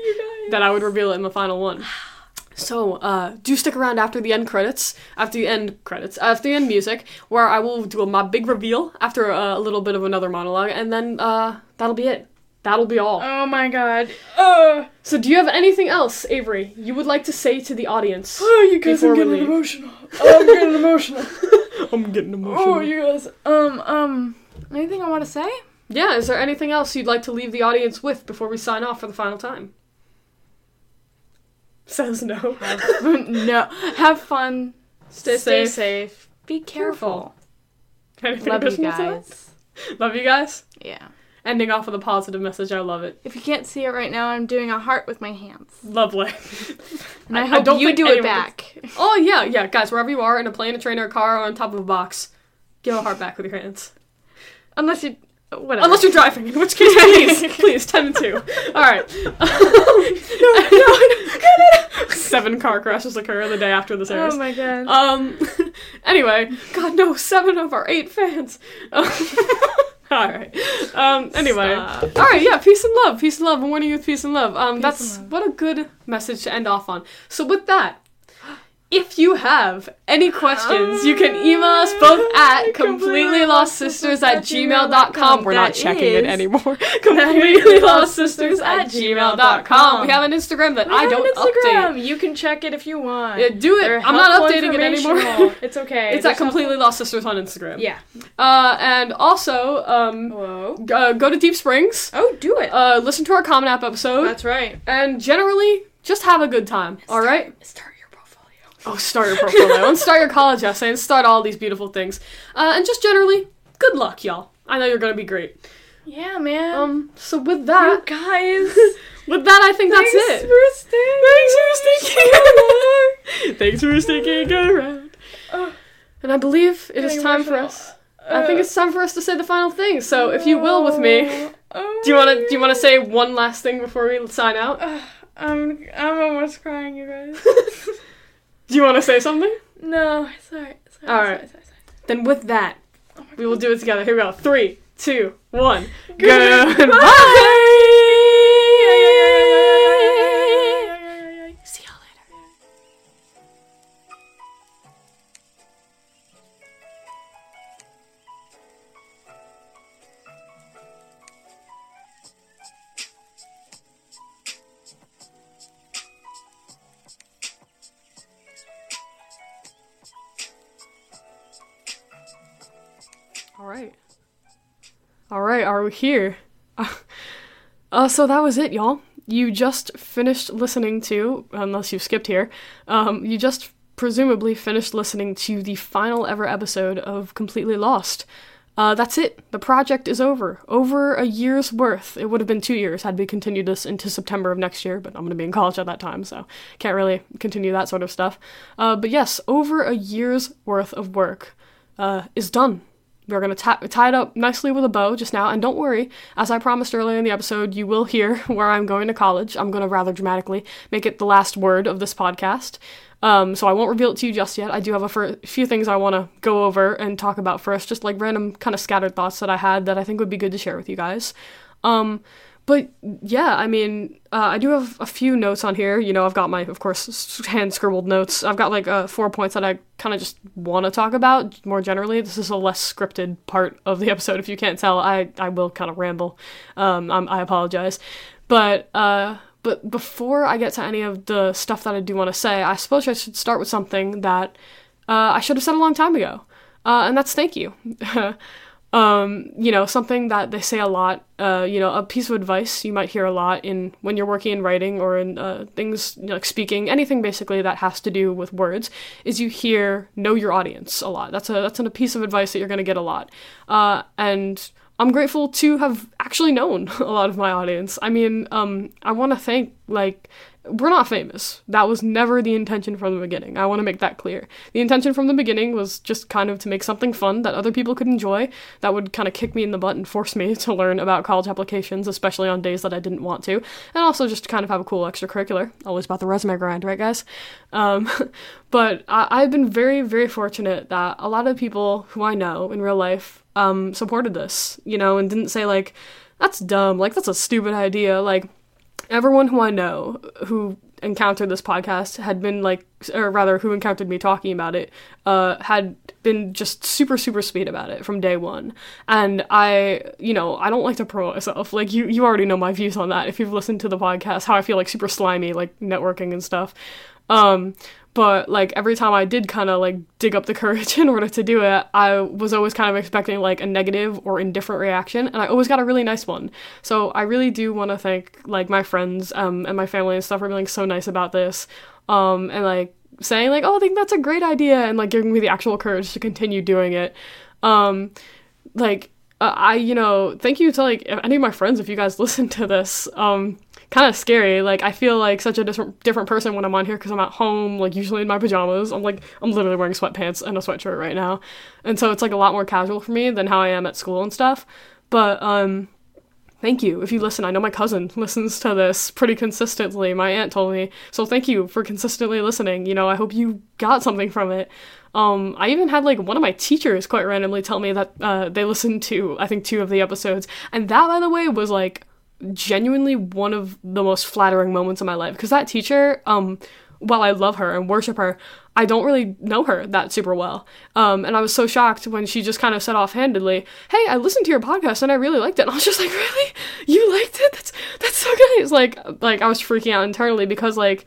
S1: that I would reveal it in the final one. So, uh, do stick around after the end credits, after the end credits, after the end music, where I will do my big reveal after uh, a little bit of another monologue, and then uh, that'll be it. That'll be all.
S2: Oh my god. Oh,
S1: So, do you have anything else, Avery, you would like to say to the audience?
S2: oh you guys are
S1: we
S2: getting emotional. Oh, I'm getting emotional.
S1: I'm getting emotional.
S2: Oh, you guys. Um, um, anything I want to say?
S1: Yeah, is there anything else you'd like to leave the audience with before we sign off for the final time? Says no.
S2: no. Have fun.
S1: Stay
S2: Stay
S1: safe.
S2: safe. Be careful.
S1: Anything
S2: Love you
S1: additional to that?
S2: guys.
S1: Love you guys.
S2: Yeah.
S1: Ending off with a positive message. I love it.
S2: If you can't see it right now, I'm doing a heart with my hands.
S1: Lovely.
S2: And I,
S1: I- I
S2: hope
S1: don't
S2: you do it back.
S1: oh yeah, yeah, guys. Wherever you are, in a plane, a train, or a car, or on top of a box, give a heart back with your hands.
S2: Unless you. Whatever.
S1: Unless you're driving, in which case, please, please, ten and two. All right. Seven car crashes occur the day after this airs.
S2: Oh my god.
S1: Um. Anyway, God no, seven of our eight fans. all right. Um. Anyway.
S2: Stop.
S1: All right. Yeah. Peace and love. Peace and love. I'm warning you with peace and love. Um.
S2: Peace
S1: that's
S2: love.
S1: what a good message to end off on. So with that. If you have any questions, you can email us both at completelylostsisters at gmail.com. We're not checking it anymore. completelostsisters at gmail.com. We have an Instagram that
S2: We
S1: I don't
S2: Instagram.
S1: update.
S2: You can check it if you want.
S1: Yeah, do it.
S2: They're
S1: I'm not updating it anymore.
S2: It's okay.
S1: It's
S2: They're
S1: at completely lost sisters on Instagram.
S2: Yeah.
S1: Uh, and also, um,
S2: Hello.
S1: uh, go to Deep Springs.
S2: Oh, do it.
S1: Uh, listen to our Common App episode,
S2: That's right.
S1: and generally, just have a good time. All right.
S2: Start.
S1: Oh, start your portfolio and start your college essay and start all these beautiful things. Uh, and just generally, good luck, y'all. I know you're gonna be great.
S2: Yeah, man.
S1: Um, so with
S2: you
S1: that,
S2: guys.
S1: with that, I think that's
S2: Thanks
S1: it.
S2: for staying.
S1: Thanks for sticking around. Thanks for sticking around.
S2: Oh,
S1: And I believe it is time for us I think it's time for us to say the final thing. So, if you will, with me,
S2: Oh,
S1: do you want to do you want to say one last thing before we sign out?
S2: I'm I'm almost crying, you guys.
S1: Do you want to say something?
S2: no, sorry. sorry
S1: All right.
S2: Sorry, sorry, sorry.
S1: Then with that, oh we will do it together. Here we go. Three, two, one.
S2: Goodbye.
S1: Goodbye. Are we here? Uh, so that was it, y'all. You just finished listening to, unless you skipped here, um, you just presumably finished listening to the final ever episode of Completely Lost. Uh, that's it. The project is over. Over a year's worth. It would have been two years had we continued this into September of next year, but I'm going to be in college at that time, so can't really continue that sort of stuff. Uh, but yes, over a year's worth of work uh, is done. We're going to tie it up nicely with a bow just now. And don't worry, as I promised earlier in the episode, you will hear where I'm going to college. I'm going to rather dramatically make it the last word of this podcast. Um, so I won't reveal it to you just yet. I do have a fir- few things I want to go over and talk about first, just like random kind of scattered thoughts that I had that I think would be good to share with you guys. Um, but yeah, I mean, uh, I do have a few notes on here. You know, I've got my, of course, hand scribbled notes. I've got like uh, four points that I kind of just want to talk about more generally. This is a less scripted part of the episode. If you can't tell, I I will kind of ramble. Um, I apologize, but uh, but before I get to any of the stuff that I do want to say, I suppose I should start with something that uh, I should have said a long time ago, uh, and that's thank you. um, you know, something that they say a lot, uh, you know, a piece of advice you might hear a lot in when you're working in writing or in uh, things you know, like speaking, anything basically that has to do with words, is you hear know your audience a lot. That's a that's a piece of advice that you're going to get a lot, uh, and I'm grateful to have actually known a lot of my audience. I mean, um, I want to thank like we're not famous. That was never the intention from the beginning. I want to make that clear. The intention from the beginning was just kind of to make something fun that other people could enjoy, that would kind of kick me in the butt and force me to learn about college applications, especially on days that I didn't want to, and also just to kind of have a cool extracurricular. Always about the resume grind, right, guys? Um, but I- I've been very, very fortunate that a lot of people who I know in real life um, supported this, you know, and didn't say, like, that's dumb, like, that's a stupid idea, like, everyone who I know who encountered this podcast had been like, or rather, who encountered me talking about it, uh, had been just super, super sweet about it from day one. And I, you know, I don't like to promote myself. Like you, you already know my views on that. If you've listened to the podcast, how I feel like super slimy, like networking and stuff. Um, but like every time I did kind of like dig up the courage in order to do it, I was always kind of expecting like a negative or indifferent reaction, and I always got a really nice one. So I really do want to thank like my friends um, and my family and stuff for being so nice about this, um, and like saying like, oh, I think that's a great idea, and like giving me the actual courage to continue doing it. Um, like uh, I, you know, thank you to like any of my friends if you guys listen to this. Um, kind of scary. Like I feel like such a different different person when I'm on here because I'm at home, like usually in my pajamas. I'm like I'm literally wearing sweatpants and a sweatshirt right now, and so it's like a lot more casual for me than how I am at school and stuff. But um, thank you if you listen. I know my cousin listens to this pretty consistently. My aunt told me, so thank you for consistently listening. You know, I hope you got something from it. Um, I even had like one of my teachers quite randomly tell me that uh, they listened to I think two of the episodes, and that by the way was like genuinely one of the most flattering moments of my life because that teacher um while I love her and worship her, I don't really know her that super well. Um, and I was so shocked when she just kind of said offhandedly, "Hey, I listened to your podcast and I really liked it." And I was just like, "Really? You liked it? That's that's so good." It's like like I was freaking out internally because like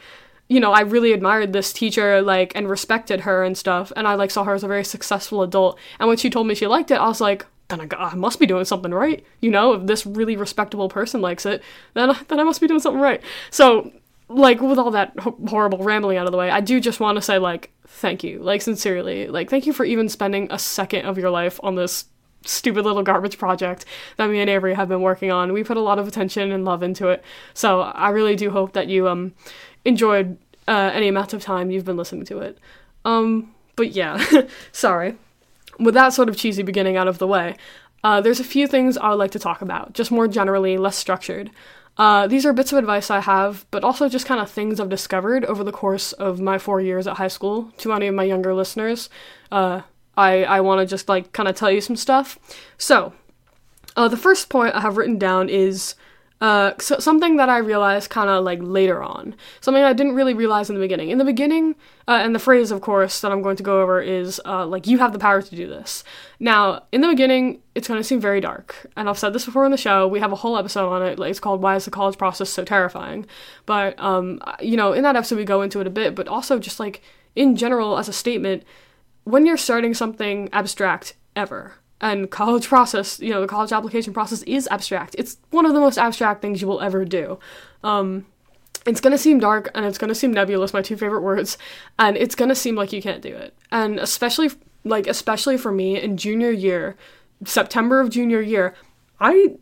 S1: you know, I really admired this teacher, like, and respected her and stuff, and I, like, saw her as a very successful adult, and when she told me she liked it, I was like, then I, I must be doing something right, you know, if this really respectable person likes it, then, then I must be doing something right. So, like, with all that ho- horrible rambling out of the way, I do just want to say, like, thank you, like, sincerely, like, thank you for even spending a second of your life on this stupid little garbage project that me and Avery have been working on. We put a lot of attention and love into it. So I really do hope that you um enjoyed uh, any amount of time you've been listening to it. Um, but yeah, sorry. With that sort of cheesy beginning out of the way, uh, there's a few things I would like to talk about, just more generally, less structured. Uh, these are bits of advice I have, but also just kind of things I've discovered over the course of my four years at high school. To any of my younger listeners, uh, I, I want to just like kind of tell you some stuff. So, uh, the first point I have written down is uh, so something that I realized kind of like later on. Something I didn't really realize in the beginning. In the beginning, uh, and the phrase, of course, that I'm going to go over is uh, like, you have the power to do this. Now, in the beginning, it's going to seem very dark. And I've said this before in the show. We have a whole episode on it. Like, it's called Why is the College Process So Terrifying? But, um, you know, in that episode, we go into it a bit, but also just like in general, as a statement, when you're starting something abstract ever, and college process you know the college application process is abstract. It's one of the most abstract things you will ever do. Um, it's going to seem dark and it's going to seem nebulous my two favorite words and it's going to seem like you can't do it. And especially like especially for me in junior year september of junior year i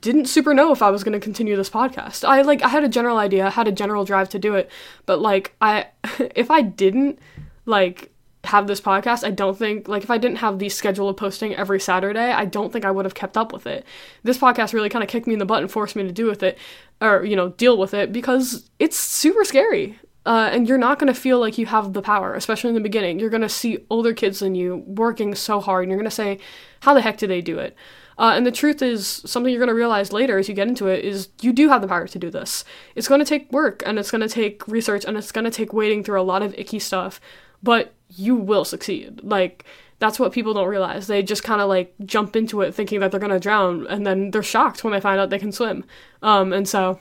S1: didn't super know if i was going to continue this podcast. I like i had a general idea I had a general drive to do it but like i if i didn't like have this podcast, I don't think like if I didn't have the schedule of posting every Saturday, I don't think I would have kept up with it. This podcast really kind of kicked me in the butt and forced me to do with it or you know, deal with it because it's super scary. Uh, and you're not going to feel like you have the power, especially in the beginning. You're going to see older kids than you working so hard, and you're going to say, How the heck do they do it? Uh, and the truth is, something you're going to realize later as you get into it is you do have the power to do this. It's going to take work, and it's going to take research, and it's going to take wading through a lot of icky stuff, but you will succeed. Like, that's what people don't realize. They just kind of like jump into it thinking that they're gonna drown, and then they're shocked when they find out they can swim. Um, and so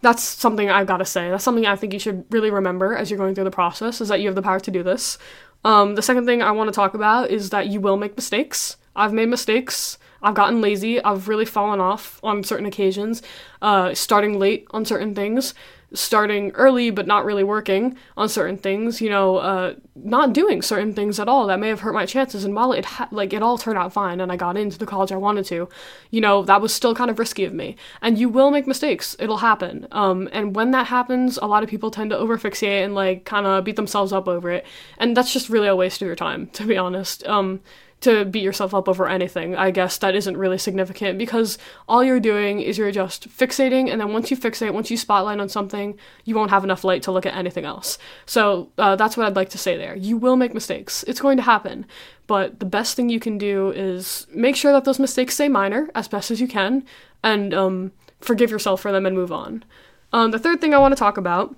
S1: that's something I've got to say. That's something I think you should really remember as you're going through the process is that you have the power to do this. Um, the second thing I want to talk about is that you will make mistakes. I've made mistakes. I've gotten lazy. I've really fallen off on certain occasions, uh, starting late on certain things starting early but not really working on certain things you know uh, not doing certain things at all that may have hurt my chances. And while it ha- like it all turned out fine and i got into the college i wanted to you know that was still kind of risky of me. And you will make mistakes. It'll happen. Um, and when that happens a lot of people tend to overfixate and like kind of beat themselves up over it. And that's just really a waste of your time to be honest. Um, to beat yourself up over anything, I guess that isn't really significant because all you're doing is you're just fixating, and then once you fixate, once you spotlight on something, you won't have enough light to look at anything else. So uh, that's what I'd like to say there. You will make mistakes, it's going to happen, but the best thing you can do is make sure that those mistakes stay minor as best as you can, and um, forgive yourself for them and move on. Um, the third thing I want to talk about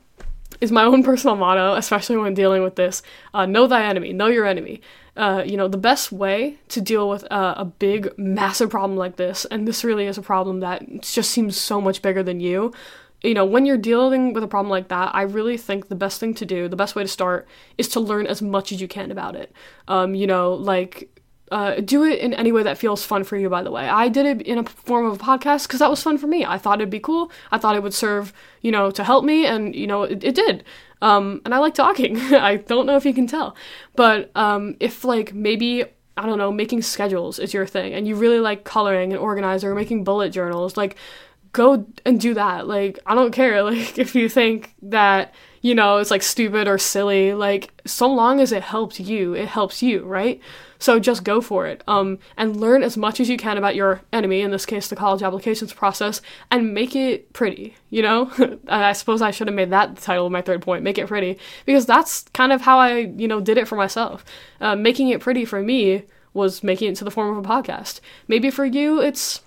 S1: is my own personal motto, especially when dealing with this uh, know thy enemy, know your enemy. Uh, you know, the best way to deal with uh, a big, massive problem like this, and this really is a problem that just seems so much bigger than you. You know, when you're dealing with a problem like that, I really think the best thing to do, the best way to start, is to learn as much as you can about it. Um, you know, like uh, do it in any way that feels fun for you, by the way. I did it in a form of a podcast because that was fun for me. I thought it'd be cool. I thought it would serve, you know, to help me, and, you know, it, it did. Um, and I like talking. I don't know if you can tell. But um, if, like, maybe, I don't know, making schedules is your thing, and you really like coloring and organizing or making bullet journals, like, go and do that. Like, I don't care, like, if you think that you know, it's like stupid or silly. Like, so long as it helps you, it helps you, right? So just go for it. Um, and learn as much as you can about your enemy, in this case, the college applications process, and make it pretty, you know? I suppose I should have made that the title of my third point, make it pretty, because that's kind of how I, you know, did it for myself. Uh, making it pretty for me was making it to the form of a podcast. Maybe for you, it's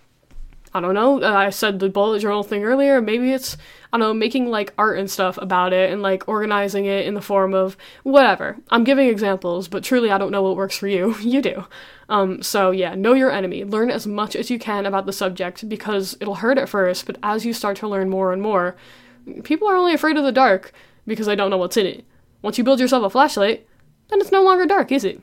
S1: I don't know. Uh, I said the bullet journal thing earlier. Maybe it's I don't know, making like art and stuff about it and like organizing it in the form of whatever. I'm giving examples, but truly I don't know what works for you. you do. Um, so yeah, know your enemy. Learn as much as you can about the subject because it'll hurt at first, but as you start to learn more and more, people are only afraid of the dark because they don't know what's in it. Once you build yourself a flashlight, then it's no longer dark, is it?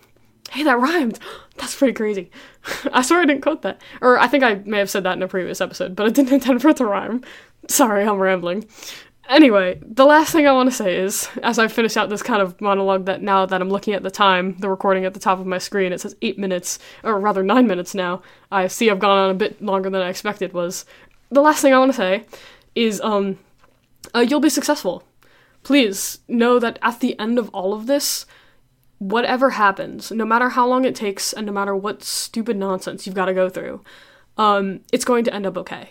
S1: Hey, that rhymed. That's pretty crazy. I swear I didn't quote that. Or I think I may have said that in a previous episode, but I didn't intend for it to rhyme. Sorry, I'm rambling. Anyway, the last thing I want to say is, as I finish out this kind of monologue, that now that I'm looking at the time, the recording at the top of my screen, it says eight minutes, or rather nine minutes now. I see I've gone on a bit longer than I expected. Was the last thing I want to say is, um, uh, you'll be successful. Please know that at the end of all of this, whatever happens, no matter how long it takes and no matter what stupid nonsense you've got to go through, um, it's going to end up okay.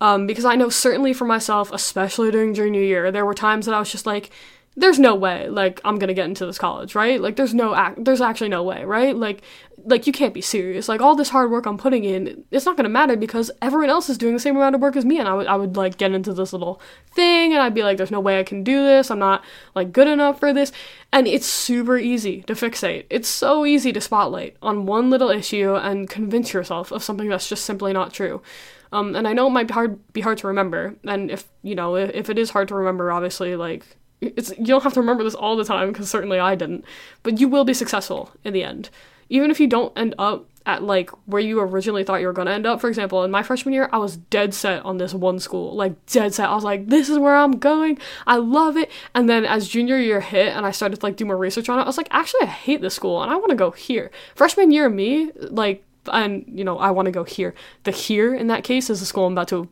S1: Um, because I know certainly for myself, especially during junior year, there were times that I was just like, there's no way like i'm gonna get into this college right like there's no ac- there's actually no way right like like you can't be serious. Like all this hard work i'm putting in it's not gonna matter because everyone else is doing the same amount of work as me and i would i would like get into this little thing and i'd be like there's no way i can do this. I'm not like good enough for this. And it's super easy to fixate. It's so easy to spotlight on one little issue and convince yourself of something that's just simply not true. Um, and I know it might be hard be hard to remember, and if you know if, if it is hard to remember, obviously like it's you don't have to remember this all the time because certainly I didn't, but you will be successful in the end. Even if you don't end up at like where you originally thought you were going to end up. For example, in my freshman year, I was dead set on this one school. Like dead set. I was like, this is where I'm going. I love it. And then as junior year hit and I started to like do more research on it, I was like, actually I hate this school and I want to go here. Freshman year me, like and you know, I want to go here. The here in that case is the school I'm about to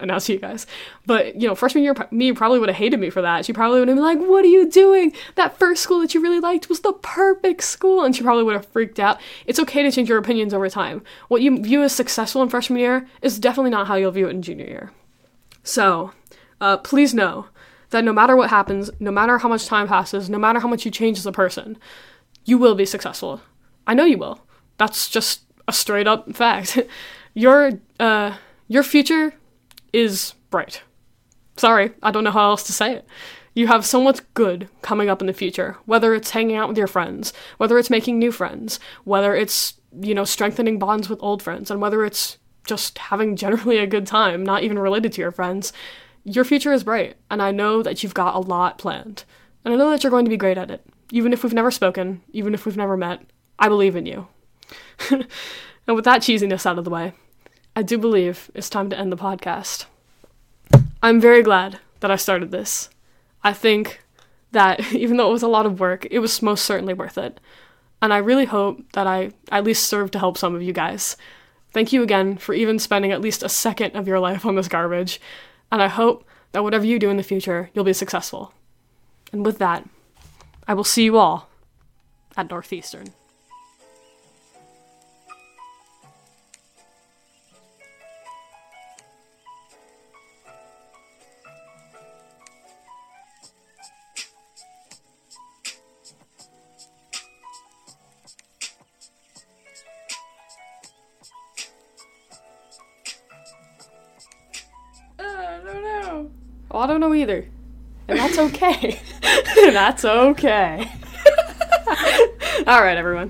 S1: announce to you guys. But you know, freshman year, me probably would have hated me for that. She probably would have been like, "What are you doing? That first school that you really liked was the perfect school," and she probably would have freaked out. It's okay to change your opinions over time. What you view as successful in freshman year is definitely not how you'll view it in junior year. So, uh, please know that no matter what happens, no matter how much time passes, no matter how much you change as a person, you will be successful. I know you will. That's just a straight up fact. your uh, your future is bright. Sorry, I don't know how else to say it. You have so much good coming up in the future, whether it's hanging out with your friends, whether it's making new friends, whether it's, you know, strengthening bonds with old friends, and whether it's just having generally a good time, not even related to your friends. Your future is bright, and I know that you've got a lot planned. And I know that you're going to be great at it. Even if we've never spoken, even if we've never met, I believe in you. and with that cheesiness out of the way, I do believe it's time to end the podcast. I'm very glad that I started this. I think that even though it was a lot of work, it was most certainly worth it. And I really hope that I at least served to help some of you guys. Thank you again for even spending at least a second of your life on this garbage. And I hope that whatever you do in the future, you'll be successful. And with that, I will see you all at Northeastern. I don't know either. And that's okay. that's okay. All right, everyone.